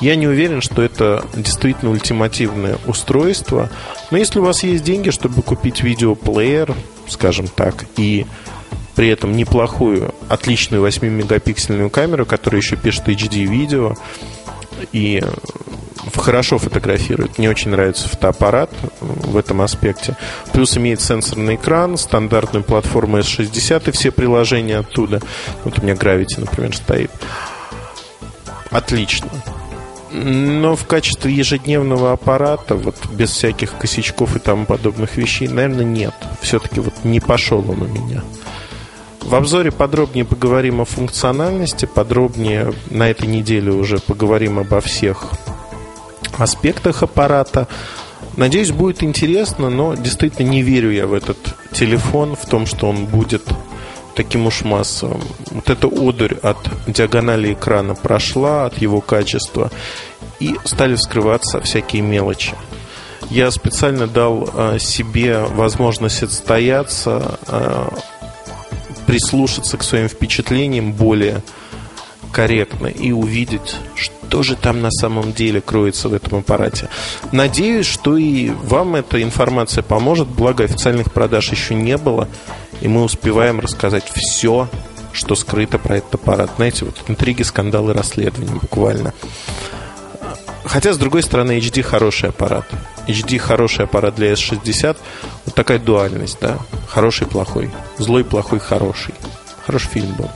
Я не уверен, что это действительно ультимативное устройство. Но если у вас есть деньги, чтобы купить видеоплеер, скажем так, и при этом неплохую, отличную 8-мегапиксельную камеру, которая еще пишет HD-видео и хорошо фотографирует. Мне очень нравится фотоаппарат в этом аспекте. Плюс имеет сенсорный экран, стандартную платформу S60 и все приложения оттуда. Вот у меня Gravity, например, стоит. Отлично. Но в качестве ежедневного аппарата, вот без всяких косячков и тому подобных вещей, наверное, нет. Все-таки вот не пошел он у меня. В обзоре подробнее поговорим о функциональности, подробнее на этой неделе уже поговорим обо всех аспектах аппарата. Надеюсь, будет интересно, но действительно не верю я в этот телефон, в том, что он будет таким уж массовым. Вот эта одурь от диагонали экрана прошла, от его качества, и стали вскрываться всякие мелочи. Я специально дал э, себе возможность отстояться, э, прислушаться к своим впечатлениям более корректно и увидеть, что же там на самом деле кроется в этом аппарате. Надеюсь, что и вам эта информация поможет, благо официальных продаж еще не было и мы успеваем рассказать все, что скрыто про этот аппарат. Знаете, вот интриги, скандалы, расследования буквально. Хотя, с другой стороны, HD хороший аппарат. HD хороший аппарат для S60. Вот такая дуальность, да. Хороший, плохой. Злой, плохой, хороший. Хороший фильм был.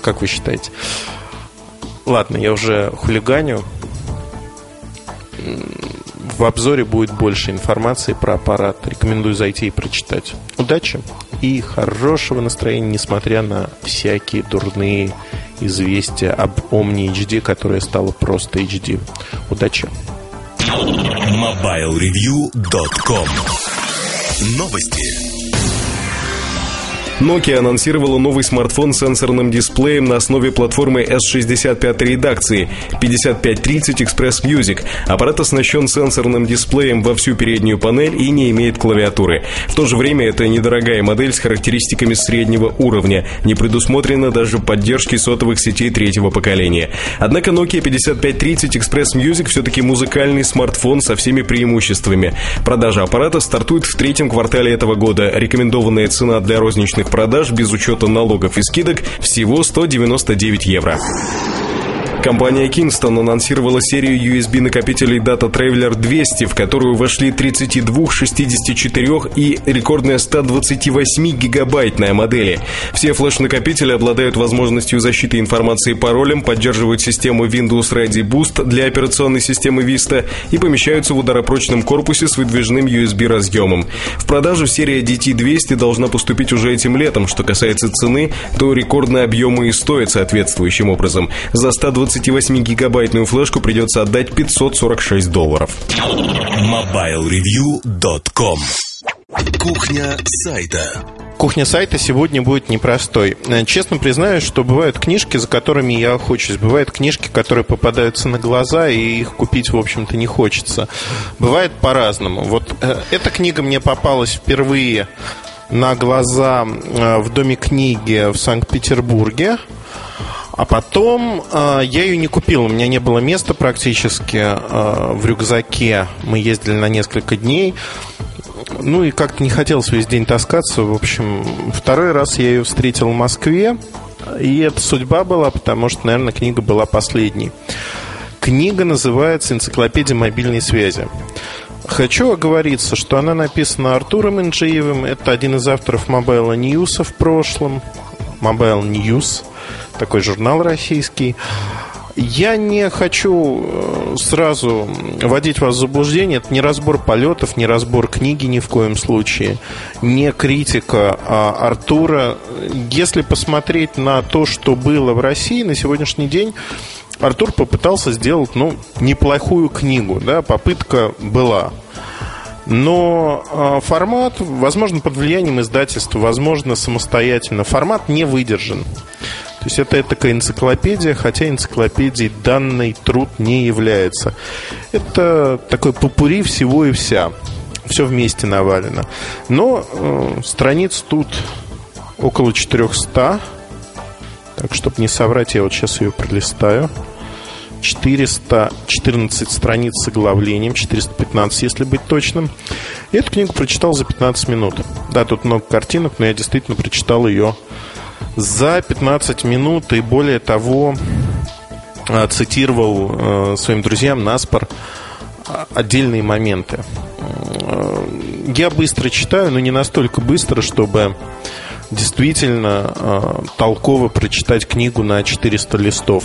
Как вы считаете? Ладно, я уже хулиганю. В обзоре будет больше информации про аппарат. Рекомендую зайти и прочитать. Удачи и хорошего настроения, несмотря на всякие дурные известия об Omni HD, которая стала просто HD. Удачи! MobileReview.com Новости. Nokia анонсировала новый смартфон с сенсорным дисплеем на основе платформы S65 редакции 5530 Express Music. Аппарат оснащен сенсорным дисплеем во всю переднюю панель и не имеет клавиатуры. В то же время это недорогая модель с характеристиками среднего уровня. Не предусмотрено даже поддержки сотовых сетей третьего поколения. Однако Nokia 5530 Express Music все-таки музыкальный смартфон со всеми преимуществами. Продажа аппарата стартует в третьем квартале этого года. Рекомендованная цена для розничных продаж без учета налогов и скидок всего 199 евро. Компания Kingston анонсировала серию USB-накопителей Data Traveler 200, в которую вошли 32, 64 и рекордная 128-гигабайтная модели. Все флеш-накопители обладают возможностью защиты информации паролем, поддерживают систему Windows Ready Boost для операционной системы Vista и помещаются в ударопрочном корпусе с выдвижным USB-разъемом. В продажу серия DT200 должна поступить уже этим летом. Что касается цены, то рекордные объемы и стоят соответствующим образом. За 120 28-гигабайтную флешку придется отдать 546 долларов. MobileReview.com Кухня сайта Кухня сайта сегодня будет непростой. Э, честно признаюсь, что бывают книжки, за которыми я охочусь. Бывают книжки, которые попадаются на глаза, и их купить, в общем-то, не хочется. Бывает по-разному. Вот э, эта книга мне попалась впервые на глаза э, в Доме книги в Санкт-Петербурге. А потом э, я ее не купил, у меня не было места практически э, в рюкзаке. Мы ездили на несколько дней. Ну и как-то не хотелось весь день таскаться. В общем, второй раз я ее встретил в Москве. И это судьба была, потому что, наверное, книга была последней. Книга называется «Энциклопедия мобильной связи». Хочу оговориться, что она написана Артуром Инджиевым. Это один из авторов Mobile News в прошлом. Mobile News – такой журнал российский. Я не хочу э, сразу вводить вас в заблуждение. Это не разбор полетов, не разбор книги ни в коем случае, не критика а Артура. Если посмотреть на то, что было в России на сегодняшний день, Артур попытался сделать ну, неплохую книгу. Да? Попытка была. Но э, формат, возможно, под влиянием издательства, возможно, самостоятельно, формат не выдержан. Есть это такая энциклопедия, хотя энциклопедией данный труд не является. Это такой попури всего и вся. Все вместе навалено. Но э, страниц тут около 400. Так, чтобы не соврать, я вот сейчас ее пролистаю. 414 страниц с оглавлением, 415, если быть точным. И эту книгу прочитал за 15 минут. Да, тут много картинок, но я действительно прочитал ее за 15 минут и более того э, цитировал э, своим друзьям Наспор э, отдельные моменты. Я быстро читаю, но не настолько быстро, чтобы действительно толково прочитать книгу на 400 листов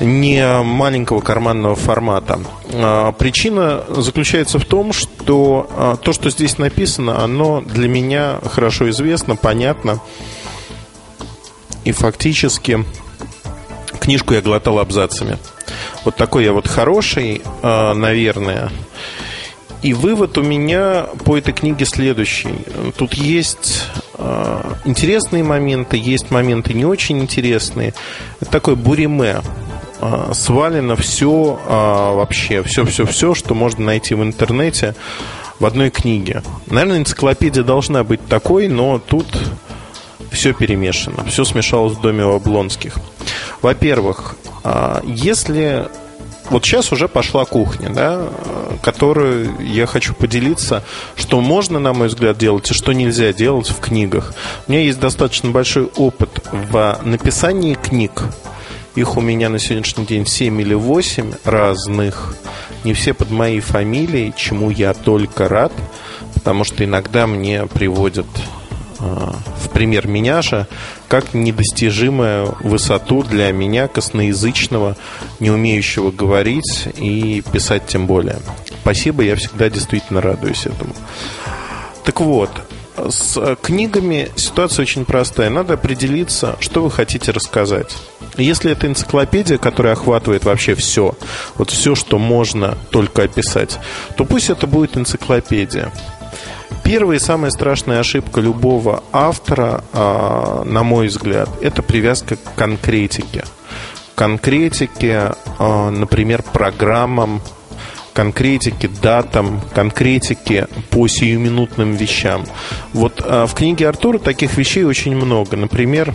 не маленького карманного формата. Причина заключается в том, что то, что здесь написано, оно для меня хорошо известно, понятно. И фактически книжку я глотал абзацами. Вот такой я вот хороший, а, наверное. И вывод у меня по этой книге следующий. Тут есть а, интересные моменты, есть моменты не очень интересные. Это такое буриме. А, свалено все вообще, все-все-все, что можно найти в интернете в одной книге. Наверное, энциклопедия должна быть такой, но тут все перемешано, все смешалось в доме у Облонских. Во-первых, а, если вот сейчас уже пошла кухня, да, которую я хочу поделиться, что можно, на мой взгляд, делать и что нельзя делать в книгах. У меня есть достаточно большой опыт в написании книг. Их у меня на сегодняшний день 7 или 8 разных. Не все под моей фамилией, чему я только рад, потому что иногда мне приводят в пример меня как недостижимую высоту для меня, косноязычного, не умеющего говорить и писать тем более. Спасибо, я всегда действительно радуюсь этому. Так вот, с книгами ситуация очень простая. Надо определиться, что вы хотите рассказать. Если это энциклопедия, которая охватывает вообще все, вот все, что можно только описать, то пусть это будет энциклопедия. Первая и самая страшная ошибка любого автора, а, на мой взгляд, это привязка к конкретике. Конкретике, а, например, программам, конкретики, датам, конкретики по сиюминутным вещам. Вот а, в книге Артура таких вещей очень много. Например,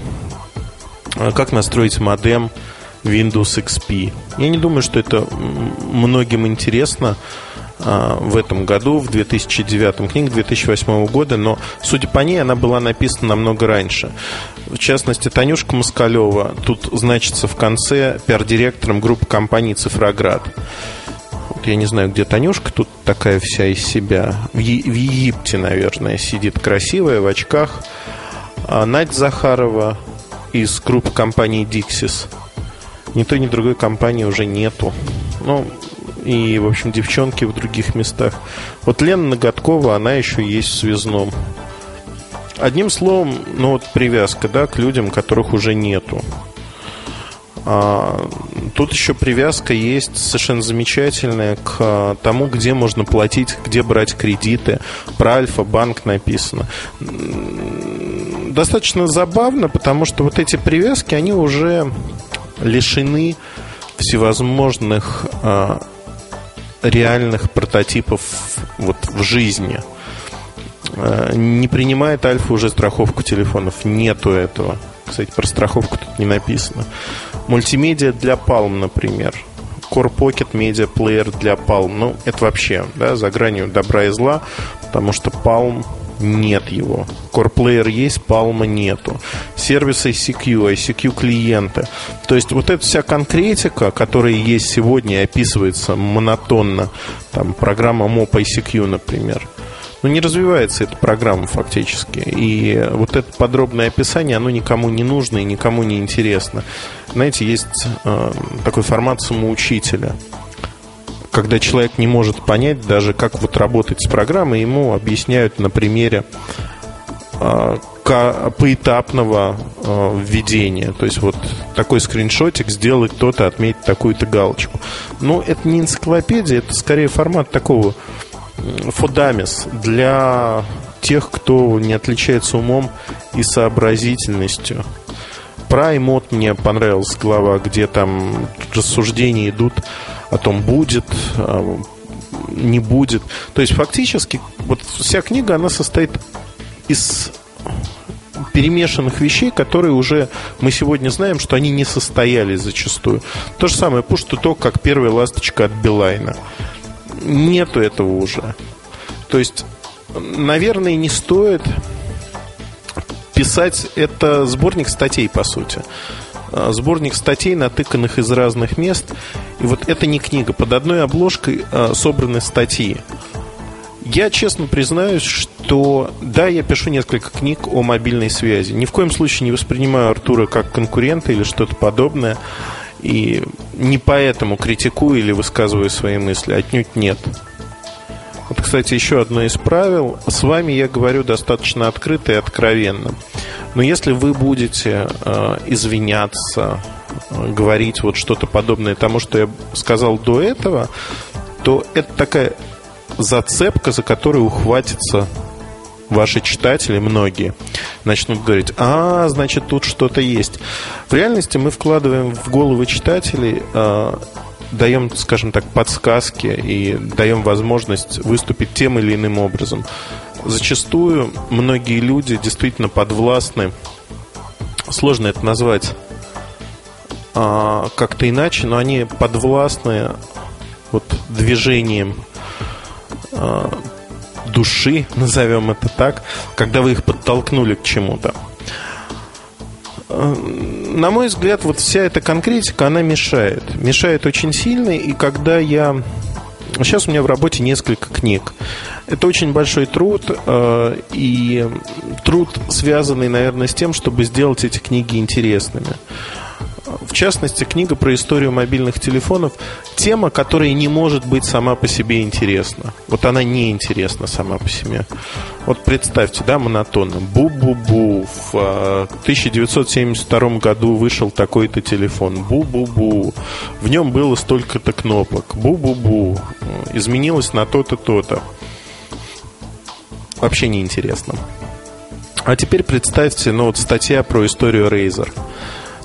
как настроить модем Windows XP. Я не думаю, что это многим интересно в этом году, в 2009 книге 2008 года, но, судя по ней, она была написана намного раньше. В частности, Танюшка Москалева тут значится в конце пиар-директором группы компании «Цифроград». Вот я не знаю, где Танюшка, тут такая вся из себя. В, е- в Египте, наверное, сидит красивая, в очках. А Надь Захарова из группы компании Dixis. Ни той, ни другой компании уже нету. Ну, и, в общем, девчонки в других местах. Вот Лена Ноготкова, она еще есть в связном. Одним словом, ну вот привязка, да, к людям, которых уже нету. А, тут еще привязка есть совершенно замечательная к а, тому, где можно платить, где брать кредиты. Про Альфа-банк написано. Достаточно забавно, потому что вот эти привязки, они уже лишены всевозможных а, реальных прототипов вот в жизни. Не принимает Альфа уже страховку телефонов. Нету этого. Кстати, про страховку тут не написано. Мультимедиа для Palm, например. Core Pocket Media Player для Palm. Ну, это вообще, да, за гранью добра и зла, потому что Palm нет его. Core есть, Palm нету. Сервисы ICQ, ICQ клиенты. То есть вот эта вся конкретика, которая есть сегодня и описывается монотонно, там программа MOP ICQ, например – ну, не развивается эта программа фактически. И вот это подробное описание, оно никому не нужно и никому не интересно. Знаете, есть э, такой формат самоучителя когда человек не может понять даже, как вот работать с программой, ему объясняют на примере э, поэтапного э, введения. То есть вот такой скриншотик сделать то-то, отметить такую-то галочку. Но это не энциклопедия, это скорее формат такого Фудамис для тех, кто не отличается умом и сообразительностью. Про iMod мне понравилась глава, где там рассуждения идут о том, будет, а, не будет. То есть фактически вот вся книга, она состоит из перемешанных вещей, которые уже мы сегодня знаем, что они не состоялись зачастую. То же самое to talk, как первая ласточка от Билайна нету этого уже. То есть, наверное, не стоит писать это сборник статей, по сути. А, сборник статей, натыканных из разных мест. И вот это не книга. Под одной обложкой а, собраны статьи. Я честно признаюсь, что да, я пишу несколько книг о мобильной связи. Ни в коем случае не воспринимаю Артура как конкурента или что-то подобное. И не поэтому критикую или высказываю свои мысли. Отнюдь нет. Кстати, еще одно из правил. С вами я говорю достаточно открыто и откровенно. Но если вы будете э, извиняться, э, говорить вот что-то подобное тому, что я сказал до этого, то это такая зацепка, за которую ухватится ваши читатели, многие, начнут говорить, а, значит, тут что-то есть. В реальности мы вкладываем в головы читателей э, даем, скажем так, подсказки и даем возможность выступить тем или иным образом. Зачастую многие люди действительно подвластны, сложно это назвать а, как-то иначе, но они подвластны вот движением а, души, назовем это так, когда вы их подтолкнули к чему-то. На мой взгляд, вот вся эта конкретика, она мешает. Мешает очень сильно, и когда я... Сейчас у меня в работе несколько книг. Это очень большой труд, э, и труд, связанный, наверное, с тем, чтобы сделать эти книги интересными. В частности, книга про историю мобильных телефонов – тема, которая не может быть сама по себе интересна. Вот она не интересна сама по себе. Вот представьте, да, монотонно. Бу-бу-бу. В 1972 э, году вышел такой-то телефон. Бу-бу-бу. В нем было столько-то кнопок. Бу-бу-бу. Изменилось на то-то, то-то. Вообще неинтересно. А теперь представьте, ну вот статья про историю Razer.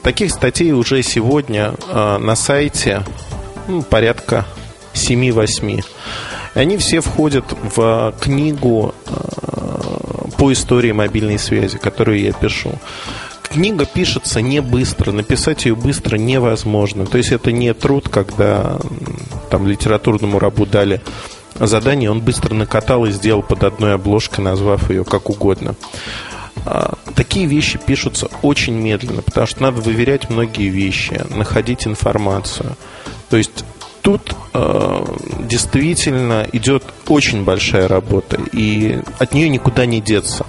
Таких статей уже сегодня э, на сайте ну, порядка 7-8. Они все входят в книгу э, по истории мобильной связи, которую я пишу. Книга пишется не быстро, написать ее быстро невозможно. То есть это не труд, когда там литературному рабу дали задание, он быстро накатал и сделал под одной обложкой, назвав ее как угодно. А, такие вещи пишутся очень медленно, потому что надо выверять многие вещи, находить информацию. То есть тут э, действительно идет очень большая работа, и от нее никуда не деться.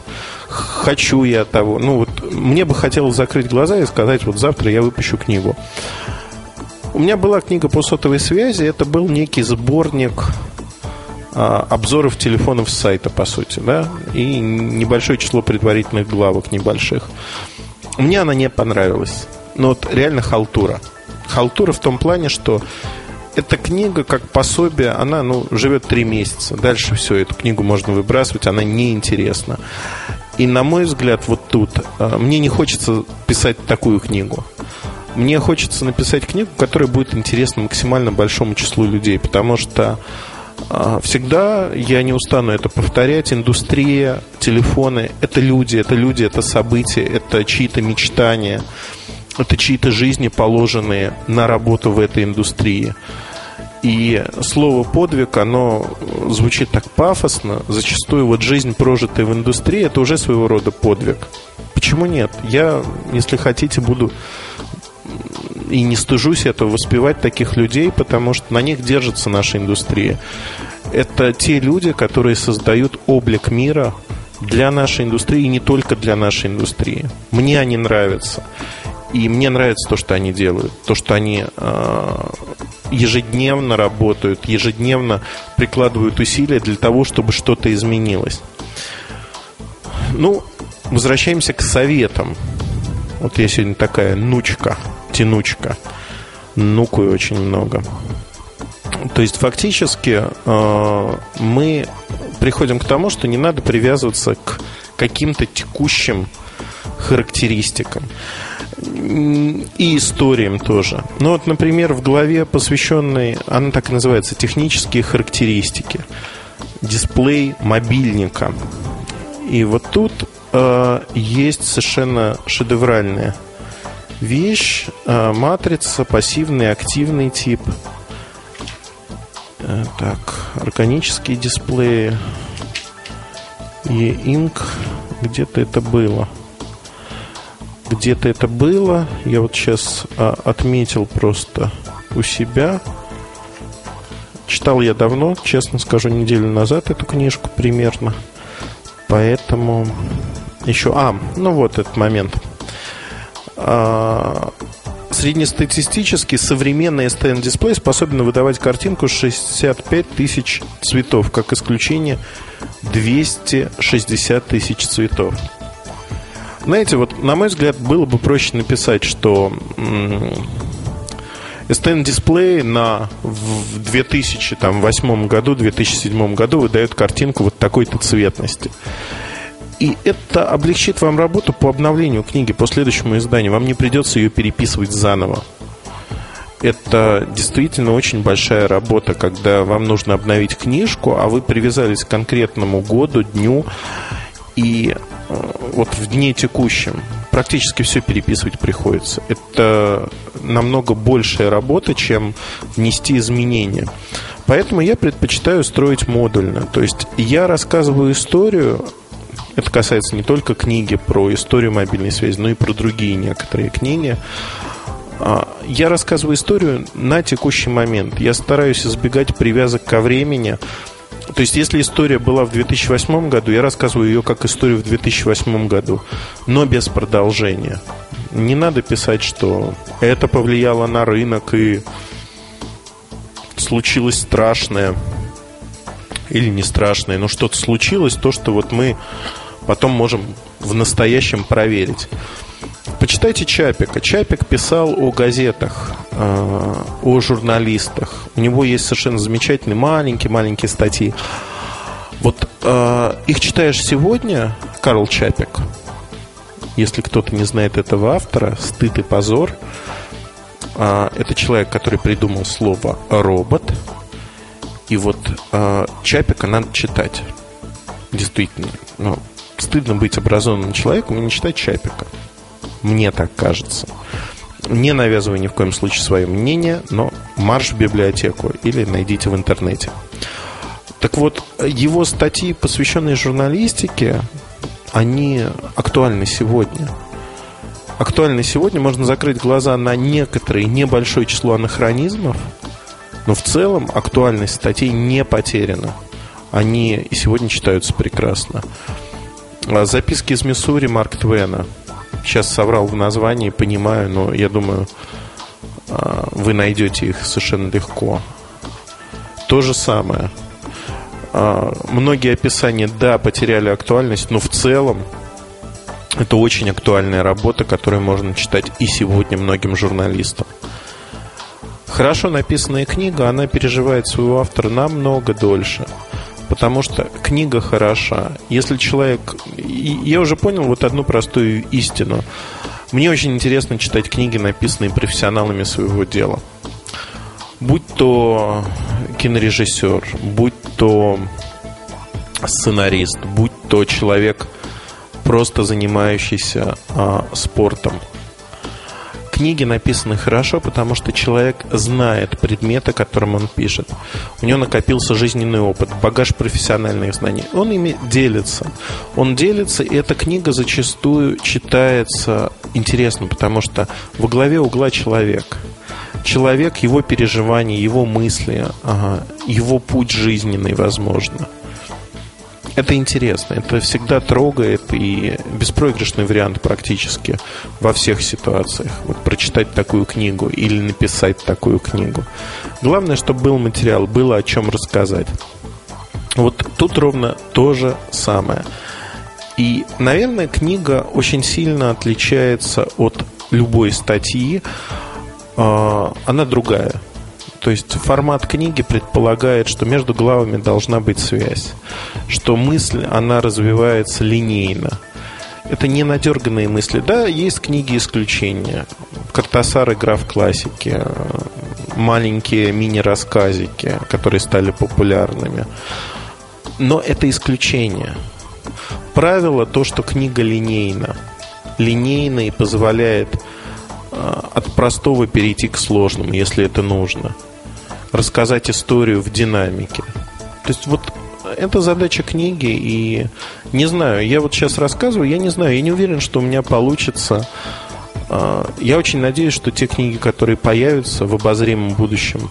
Хочу я того. Ну вот мне бы хотелось закрыть глаза и сказать, вот завтра я выпущу книгу. У меня была книга по сотовой связи, это был некий сборник обзоров телефонов с сайта, по сути, да, и небольшое число предварительных главок небольших. Мне она не понравилась. Но вот реально халтура. Халтура в том плане, что эта книга, как пособие, она ну, живет три месяца. Дальше все, эту книгу можно выбрасывать, она неинтересна. И на мой взгляд, вот тут а, мне не хочется писать такую книгу. Мне хочется написать книгу, которая будет интересна максимально большому числу людей, потому что а, всегда, я не устану это повторять, индустрия, телефоны – это люди, это люди, это события, это чьи-то мечтания, это чьи-то жизни, положенные на работу в этой индустрии. И слово подвиг, оно звучит так пафосно. Зачастую вот жизнь, прожитая в индустрии, это уже своего рода подвиг. Почему нет? Я, если хотите, буду и не стыжусь этого воспевать таких людей, потому что на них держится наша индустрия. Это те люди, которые создают облик мира для нашей индустрии и не только для нашей индустрии. Мне они нравятся. И мне нравится то, что они делают. То, что они э, ежедневно работают, ежедневно прикладывают усилия для того, чтобы что-то изменилось. Ну, возвращаемся к советам. Вот я сегодня такая нучка тянучка. Нукую очень много. То есть фактически э, мы приходим к тому, что не надо привязываться к каким-то текущим характеристикам и историям тоже. Ну вот, например, в главе, посвященной, она так и называется, технические характеристики, дисплей мобильника. И вот тут э, есть совершенно шедевральная вещь, э, матрица, пассивный, активный тип. Э, так, органические дисплеи. E-Ink. Где-то это было. Где-то это было. Я вот сейчас а, отметил просто у себя. Читал я давно, честно скажу, неделю назад эту книжку примерно. Поэтому еще... А, ну вот этот момент. А, среднестатистически современный STN-дисплей способен выдавать картинку 65 тысяч цветов, как исключение 260 тысяч цветов. Знаете, вот на мой взгляд, было бы проще написать, что STN-дисплей на, в 2008 году, 2007 году выдает картинку вот такой-то цветности. И это облегчит вам работу по обновлению книги, по следующему изданию. Вам не придется ее переписывать заново. Это действительно очень большая работа, когда вам нужно обновить книжку, а вы привязались к конкретному году, дню, и э, вот в дне текущем практически все переписывать приходится. Это намного большая работа, чем внести изменения. Поэтому я предпочитаю строить модульно. То есть я рассказываю историю это касается не только книги про историю мобильной связи, но и про другие некоторые книги. А, я рассказываю историю на текущий момент. Я стараюсь избегать привязок ко времени, То есть, если история была в 2008 году, я рассказываю ее как историю в 2008 году, но без продолжения. Не надо писать, что это повлияло на рынок и случилось страшное или не страшное, но что-то случилось, то, что вот мы потом можем в настоящем проверить. Почитайте Чапика. Чапик писал о газетах, э, о журналистах. У него есть совершенно замечательные маленькие-маленькие статьи. Вот э, их читаешь сегодня, Карл Чапик, если кто-то не знает этого автора, стыд и позор. Э, это человек, который придумал слово робот. И вот Чапика надо читать. Действительно. Ну, стыдно быть образованным человеком и не читать Чапика. Мне так кажется. Не навязываю ни в коем случае свое мнение, но марш в библиотеку или найдите в интернете. Так вот, его статьи, посвященные журналистике, они актуальны сегодня. Актуальны сегодня. Можно закрыть глаза на некоторые небольшое число анахронизмов, но в целом актуальность статей не потеряна. Они и сегодня читаются прекрасно. А записки из Миссури Марк Твена – Сейчас соврал в названии, понимаю, но я думаю, а, вы найдете их совершенно легко. То же самое. А, многие описания, да, потеряли актуальность, но в целом это очень актуальная работа, которую можно читать и сегодня многим журналистам. Хорошо написанная книга, она переживает своего автора намного дольше – Потому что книга хороша. Если человек... Я уже понял вот одну простую истину. Мне очень интересно читать книги, написанные профессионалами своего дела. Будь то кинорежиссер, будь то сценарист, будь то человек, просто занимающийся а, спортом – книги написаны хорошо, потому что человек знает предметы, которым он пишет. У него накопился жизненный опыт, багаж профессиональных знаний. Он ими делится. Он делится, и эта книга зачастую читается интересно, потому что во главе угла человек. Человек, его переживания, его мысли, его путь жизненный, возможно – это интересно, это всегда трогает и беспроигрышный вариант практически во всех ситуациях. Вот прочитать такую книгу или написать такую книгу. Главное, чтобы был материал, было о чем рассказать. Вот тут ровно то же самое. И, наверное, книга очень сильно отличается от любой статьи. А, она другая. То есть формат книги предполагает, что между главами должна быть связь, что мысль, она развивается линейно. Это не надерганные мысли. Да, есть книги исключения. Картасар игра в классике, маленькие мини-рассказики, которые стали популярными. Но это исключение. Правило то, что книга линейна. Линейна и позволяет а, от простого перейти к сложному, если это нужно рассказать историю в динамике. То есть вот это задача книги, и не знаю, я вот сейчас рассказываю, я не знаю, я не уверен, что у меня получится. А, я очень надеюсь, что те книги, которые появятся в обозримом будущем,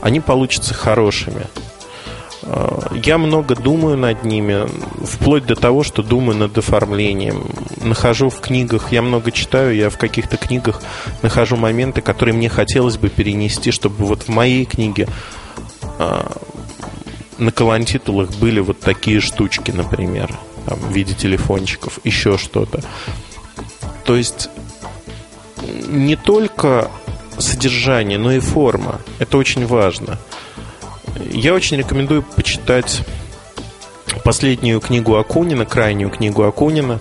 они получатся хорошими. Я много думаю над ними, вплоть до того, что думаю над оформлением. Нахожу в книгах, я много читаю, я в каких-то книгах нахожу моменты, которые мне хотелось бы перенести, чтобы вот в моей книге а, на колонтитулах были вот такие штучки, например, там, в виде телефончиков, еще что-то. То есть не только содержание, но и форма. Это очень важно. Я очень рекомендую почитать последнюю книгу Акунина, крайнюю книгу Акунина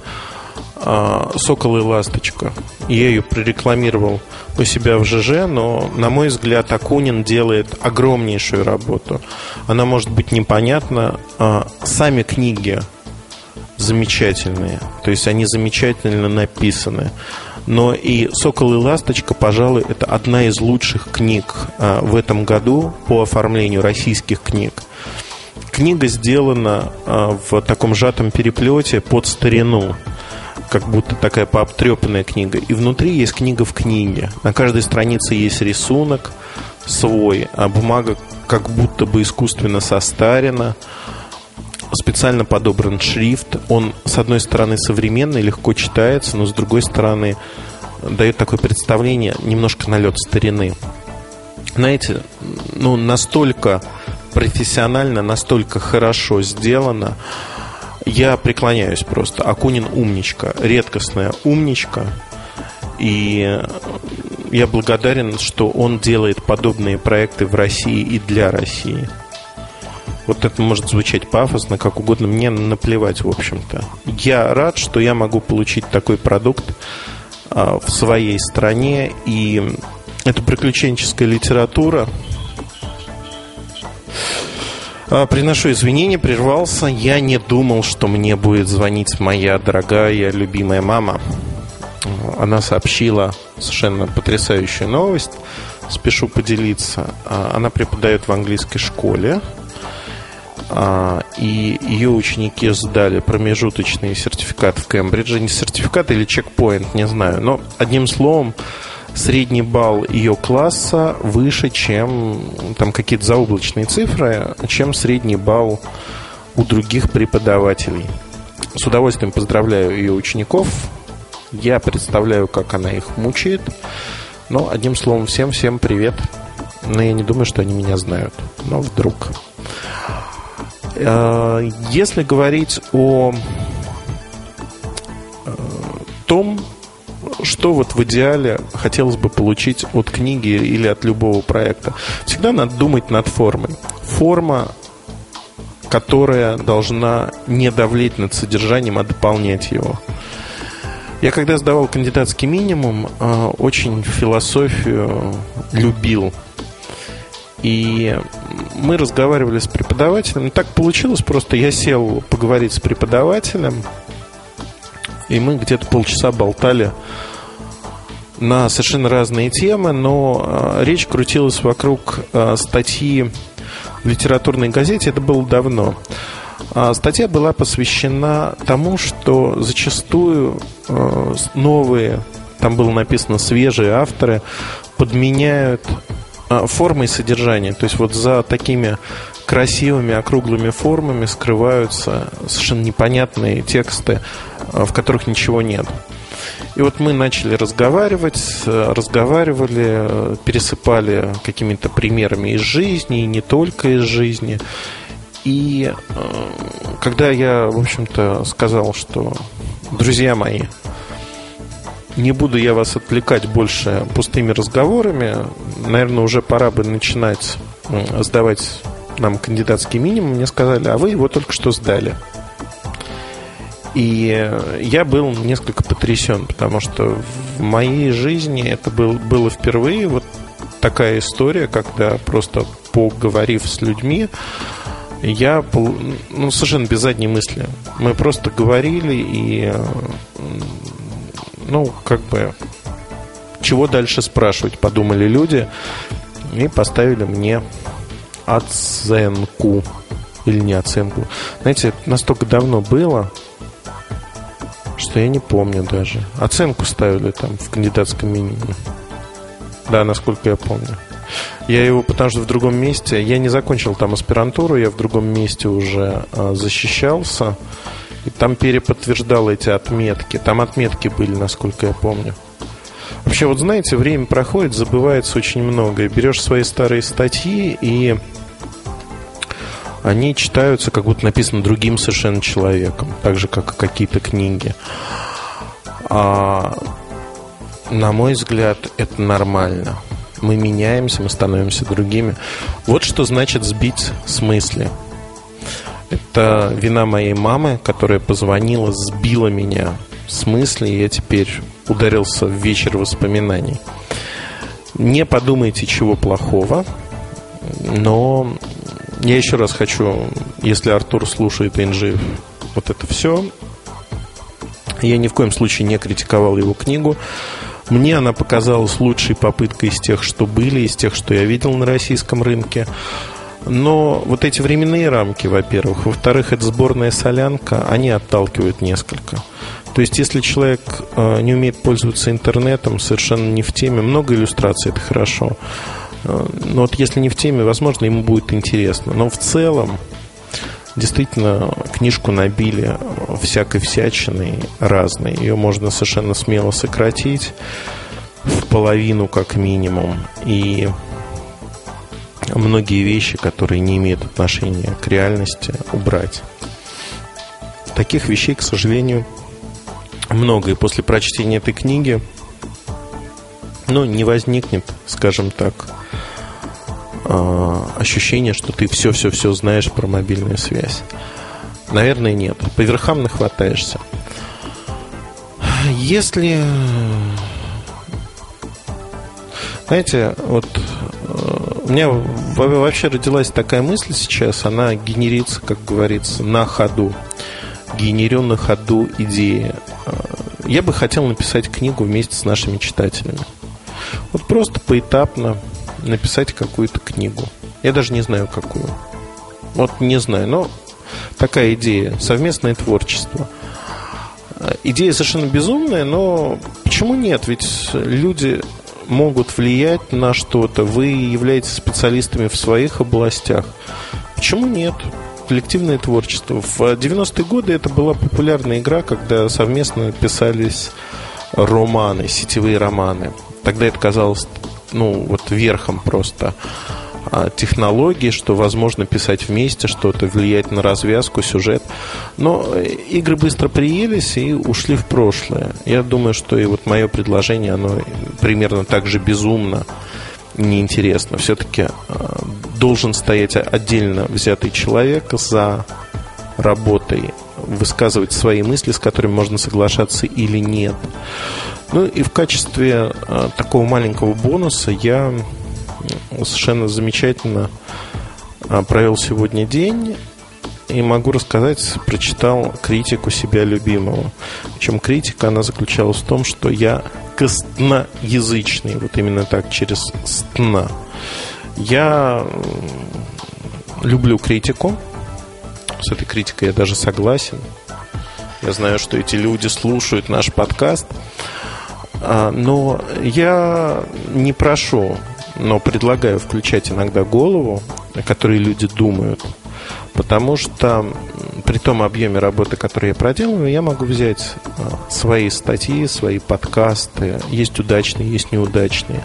а, «Сокол и ласточка». Я ее прорекламировал у себя в ЖЖ, но, на мой взгляд, Акунин делает огромнейшую работу. Она может быть непонятна. А, сами книги замечательные, то есть они замечательно написаны но и «Сокол и ласточка», пожалуй, это одна из лучших книг а, в этом году по оформлению российских книг. Книга сделана а, в таком сжатом переплете под старину как будто такая пообтрепанная книга. И внутри есть книга в книге. На каждой странице есть рисунок свой, а бумага как будто бы искусственно состарена. Специально подобран шрифт. Он, с одной стороны, современный, легко читается, но с другой стороны, дает такое представление, немножко налет старины. Знаете, ну, настолько профессионально, настолько хорошо сделано. Я преклоняюсь просто. Акунин умничка, редкостная умничка. И я благодарен, что он делает подобные проекты в России и для России. Вот это может звучать пафосно, как угодно. Мне наплевать, в общем-то. Я рад, что я могу получить такой продукт а, в своей стране. И это приключенческая литература. А, приношу извинения, прервался. Я не думал, что мне будет звонить моя дорогая, любимая мама. Она сообщила совершенно потрясающую новость. Спешу поделиться. А, она преподает в английской школе. А, и ее ученики сдали промежуточный сертификат в Кембридже. Не сертификат или чекпоинт, не знаю. Но одним словом, средний балл ее класса выше, чем там какие-то заоблачные цифры, чем средний балл у других преподавателей. С удовольствием поздравляю ее учеников. Я представляю, как она их мучает. Но, одним словом, всем-всем привет. Но я не думаю, что они меня знают. Но вдруг. Э, если говорить о э, том, что вот в идеале хотелось бы получить от книги или от любого проекта, всегда надо думать над формой. Форма, которая должна не давлеть над содержанием, а дополнять его. Я когда сдавал кандидатский минимум, э, очень философию любил. И мы разговаривали с преподавателем. Так получилось, просто я сел поговорить с преподавателем, и мы где-то полчаса болтали на совершенно разные темы, но э, речь крутилась вокруг э, статьи в литературной газете, это было давно. А статья была посвящена тому, что зачастую новые, там было написано свежие авторы, подменяют формы и содержание. То есть вот за такими красивыми округлыми формами скрываются совершенно непонятные тексты, в которых ничего нет. И вот мы начали разговаривать, разговаривали, пересыпали какими-то примерами из жизни, и не только из жизни. И э, когда я, в общем-то, сказал, что, друзья мои, не буду я вас отвлекать больше пустыми разговорами, наверное, уже пора бы начинать сдавать нам кандидатский минимум, мне сказали, а вы его только что сдали. И я был несколько потрясен, потому что в моей жизни это был, было впервые вот такая история, когда просто поговорив с людьми, я ну, совершенно без задней мысли. Мы просто говорили и ну, как бы чего дальше спрашивать, подумали люди и поставили мне оценку или не оценку. Знаете, настолько давно было, что я не помню даже. Оценку ставили там в кандидатском минимуме. Да, насколько я помню. Я его, потому что в другом месте, я не закончил там аспирантуру, я в другом месте уже а, защищался, и там переподтверждал эти отметки. Там отметки были, насколько я помню. Вообще, вот знаете, время проходит, забывается очень много. Берешь свои старые статьи и они читаются, как будто написано другим совершенно человеком, так же, как и какие-то книги. А, на мой взгляд, это нормально. Мы меняемся, мы становимся другими. Вот что значит сбить с мысли. Это вина моей мамы, которая позвонила, сбила меня с мысли, и я теперь ударился в вечер воспоминаний. Не подумайте чего плохого, но я еще раз хочу, если Артур слушает Инжи, вот это все, я ни в коем случае не критиковал его книгу. Мне она показалась лучшей попыткой из тех, что были, из тех, что я видел на российском рынке. Но вот эти временные рамки, во-первых. Во-вторых, эта сборная солянка, они отталкивают несколько. То есть, если человек э, не умеет пользоваться интернетом, совершенно не в теме, много иллюстраций, это хорошо. Э, но вот если не в теме, возможно, ему будет интересно. Но в целом, действительно книжку набили всякой всячиной разной. Ее можно совершенно смело сократить в половину как минимум. И многие вещи, которые не имеют отношения к реальности, убрать. Таких вещей, к сожалению, много. И после прочтения этой книги, ну, не возникнет, скажем так, а, ощущение, что ты все-все-все знаешь про мобильную связь. Наверное, нет. По верхам нахватаешься. Если... Знаете, вот э, у меня вообще родилась такая мысль сейчас, она генерится, как говорится, на ходу. Генерю на ходу идеи. Э, я бы хотел написать книгу вместе с нашими читателями. Вот просто поэтапно написать какую-то книгу. Я даже не знаю, какую. Вот не знаю, но такая идея. Совместное творчество. Идея совершенно безумная, но почему нет? Ведь люди могут влиять на что-то. Вы являетесь специалистами в своих областях. Почему нет? Коллективное творчество. В 90-е годы это была популярная игра, когда совместно писались романы, сетевые романы. Тогда это казалось ну, вот верхом просто технологий, что возможно писать вместе что-то, влиять на развязку, сюжет. Но э, игры быстро приелись и ушли в прошлое. Я думаю, что и вот мое предложение, оно примерно так же безумно неинтересно. Все-таки а, должен стоять отдельно взятый человек за работой, высказывать свои мысли, с которыми можно соглашаться или нет. Ну и в качестве э, такого маленького бонуса я совершенно замечательно э, провел сегодня день и могу рассказать, прочитал критику себя любимого. Причем критика, она заключалась в том, что я костноязычный, вот именно так, через стна. Я люблю критику, с этой критикой я даже согласен. Я знаю, что эти люди слушают наш подкаст. А, но я не прошу, но предлагаю включать иногда голову, о которой люди думают. Потому что при том объеме работы, который я проделываю, я могу взять а, свои статьи, свои подкасты, есть удачные, есть неудачные,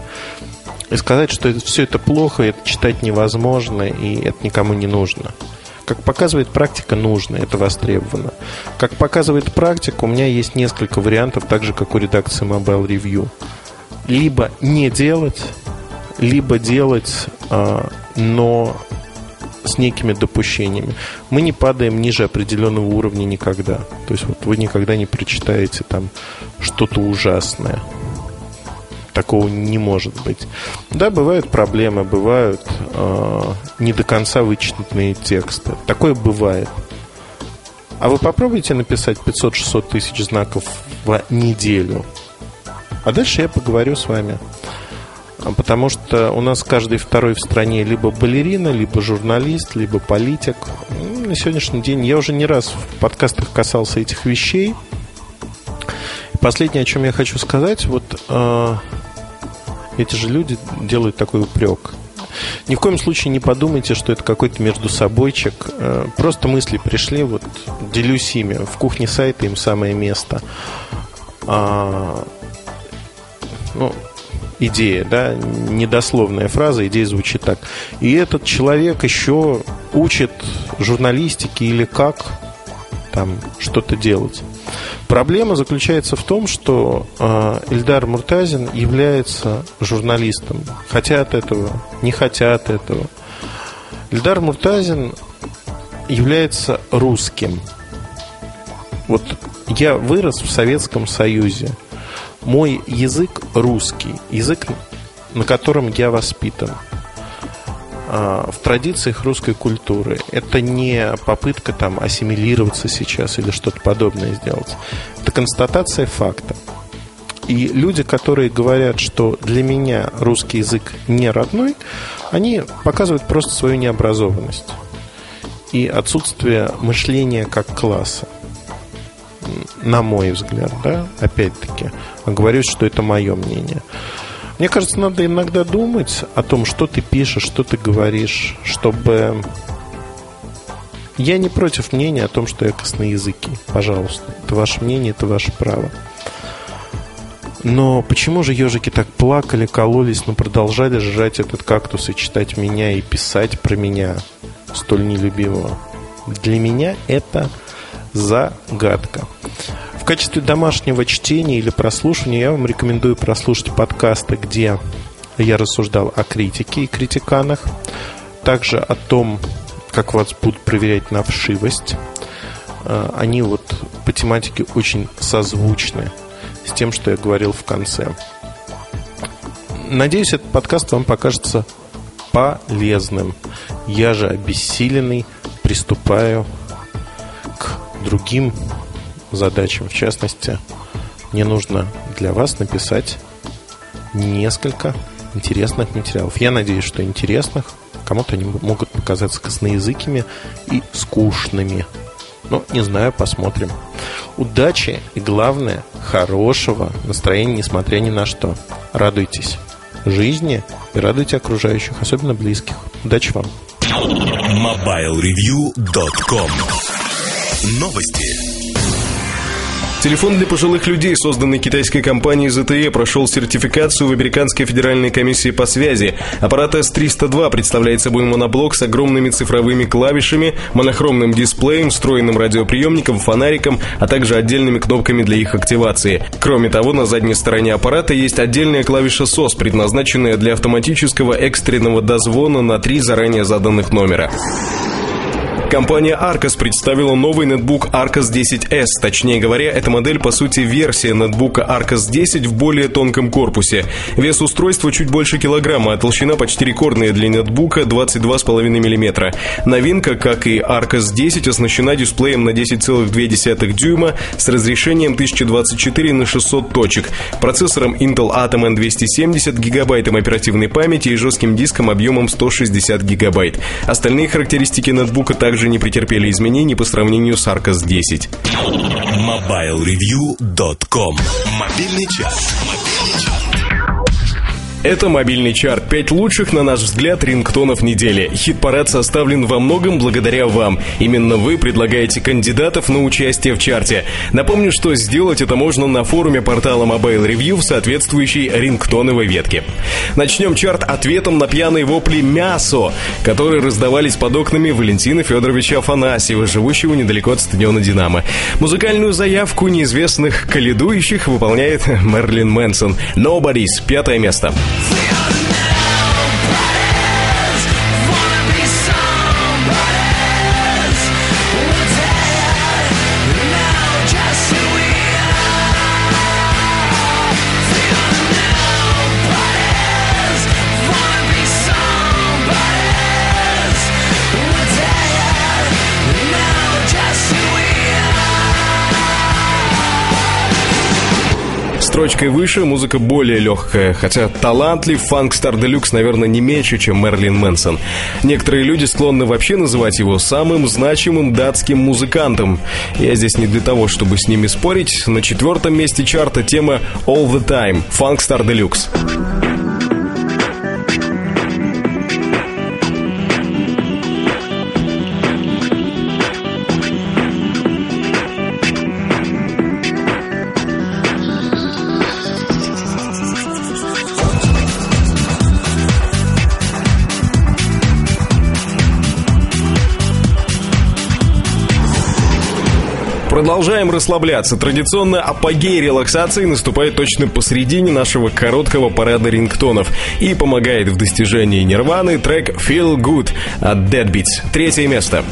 и сказать, что все это плохо, это читать невозможно, и это никому не нужно. Как показывает практика, нужно, это востребовано. Как показывает практика, у меня есть несколько вариантов, так же, как у редакции Mobile Review. Либо не делать, либо делать, а, но с некими допущениями. Мы не падаем ниже определенного уровня никогда. То есть вот вы никогда не прочитаете там что-то ужасное. Такого не может быть. Да, бывают проблемы, бывают э, не до конца вычитанные тексты. Такое бывает. А вы попробуйте написать 500-600 тысяч знаков в неделю. А дальше я поговорю с вами. Потому что у нас каждый второй в стране либо балерина, либо журналист, либо политик. На сегодняшний день я уже не раз в подкастах касался этих вещей. Последнее, о чем я хочу сказать, вот э, эти же люди делают такой упрек. Ни в коем случае не подумайте, что это какой-то между собойчик. Э, просто мысли пришли, вот делюсь ими. В кухне сайта им самое место. А, ну, идея, да, недословная фраза, идея звучит так. И этот человек еще учит журналистике или как там что-то делать. Проблема заключается в том, что э, Эльдар Муртазин является журналистом. Хотят этого, не хотят этого. Эльдар Муртазин является русским. Вот я вырос в Советском Союзе. Мой язык русский, язык, на котором я воспитан. А, в традициях русской культуры. Это не попытка там ассимилироваться сейчас или что-то подобное сделать. Это констатация факта. И люди, которые говорят, что для меня русский язык не родной, они показывают просто свою необразованность и отсутствие мышления как класса. На мой взгляд, да, опять-таки. Говорю, что это мое мнение. Мне кажется, надо иногда думать о том, что ты пишешь, что ты говоришь, чтобы Я не против мнения о том, что я косноязыкий. Пожалуйста. Это ваше мнение, это ваше право. Но почему же ежики так плакали, кололись, но продолжали жрать этот кактус и читать меня и писать про меня, столь нелюбимого? Для меня это загадка. В качестве домашнего чтения или прослушивания я вам рекомендую прослушать подкасты, где я рассуждал о критике и критиканах, также о том, как вас будут проверять на вшивость. А, они вот по тематике очень созвучны с тем, что я говорил в конце. Надеюсь, этот подкаст вам покажется полезным. Я же обессиленный приступаю другим задачам. В частности, мне нужно для вас написать несколько интересных материалов. Я надеюсь, что интересных. Кому-то они могут показаться косноязыкими и скучными. Но не знаю, посмотрим. Удачи и, главное, хорошего настроения, несмотря ни на что. Радуйтесь жизни и радуйте окружающих, особенно близких. Удачи вам! MobileReview.com Новости. Телефон для пожилых людей, созданный китайской компанией ZTE, прошел сертификацию в Американской федеральной комиссии по связи. Аппарат S302 представляет собой моноблок с огромными цифровыми клавишами, монохромным дисплеем, встроенным радиоприемником, фонариком, а также отдельными кнопками для их активации. Кроме того, на задней стороне аппарата есть отдельная клавиша SOS, предназначенная для автоматического экстренного дозвона на три заранее заданных номера. Компания Arcos представила новый нетбук Arcos 10s. Точнее говоря, эта модель по сути версия нетбука Arcos 10 в более тонком корпусе. Вес устройства чуть больше килограмма, а толщина почти рекордная для нетбука 22,5 мм. Новинка, как и Arcos 10, оснащена дисплеем на 10,2 дюйма с разрешением 1024 на 600 точек, процессором Intel Atom N270, гигабайтом оперативной памяти и жестким диском объемом 160 гигабайт. Остальные характеристики нетбука также также не претерпели изменений по сравнению с Arcos 10. MobileReview.com Мобильный час. Мобильный. Это мобильный чарт. Пять лучших, на наш взгляд, рингтонов недели. Хит-парад составлен во многом благодаря вам. Именно вы предлагаете кандидатов на участие в чарте. Напомню, что сделать это можно на форуме портала Mobile Review в соответствующей рингтоновой ветке. Начнем чарт ответом на пьяные вопли «Мясо», которые раздавались под окнами Валентина Федоровича Афанасьева, живущего недалеко от стадиона «Динамо». Музыкальную заявку неизвестных каледующих выполняет Мерлин Мэнсон. «Nobody's» — пятое место. Feel the night строчкой выше, музыка более легкая, хотя талантлив Фанк Стар Делюкс, наверное, не меньше, чем Мерлин Мэнсон. Некоторые люди склонны вообще называть его самым значимым датским музыкантом. Я здесь не для того, чтобы с ними спорить. На четвертом месте чарта тема All the Time, Фанк Стар Делюкс. Продолжаем расслабляться. Традиционно апогей релаксации наступает точно посередине нашего короткого парада рингтонов и помогает в достижении нирваны трек Feel Good от Deadbeats. Третье место.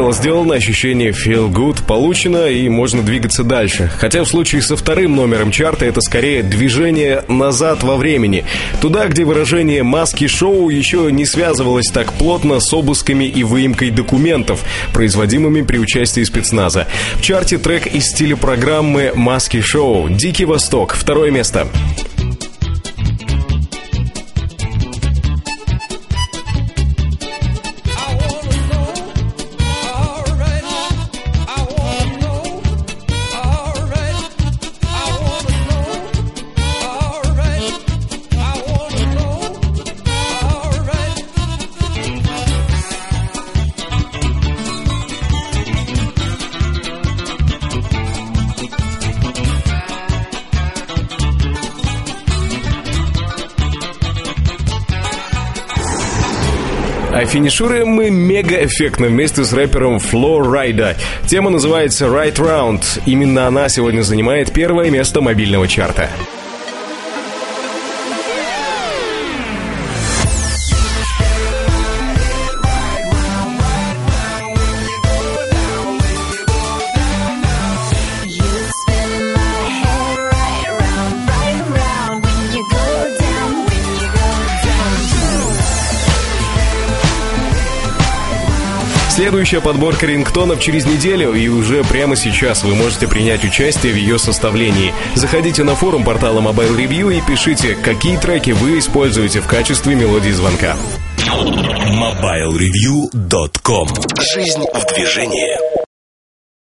Дело сделано, ощущение feel good получено и можно двигаться дальше. Хотя в случае со вторым номером чарта это скорее движение назад во времени. Туда, где выражение «маски шоу» еще не связывалось так плотно с обысками и выемкой документов, производимыми при участии спецназа. В чарте трек из стиля программы «Маски шоу» «Дикий Восток». Второе место. Финишируем мы мега эффектно вместе с рэпером Фло Райда. Тема называется Right Round. Именно она сегодня занимает первое место мобильного чарта. Следующая подборка рингтонов через неделю, и уже прямо сейчас вы можете принять участие в ее составлении. Заходите на форум портала Mobile Review и пишите, какие треки вы используете в качестве мелодии звонка. MobileReview.com Жизнь в движении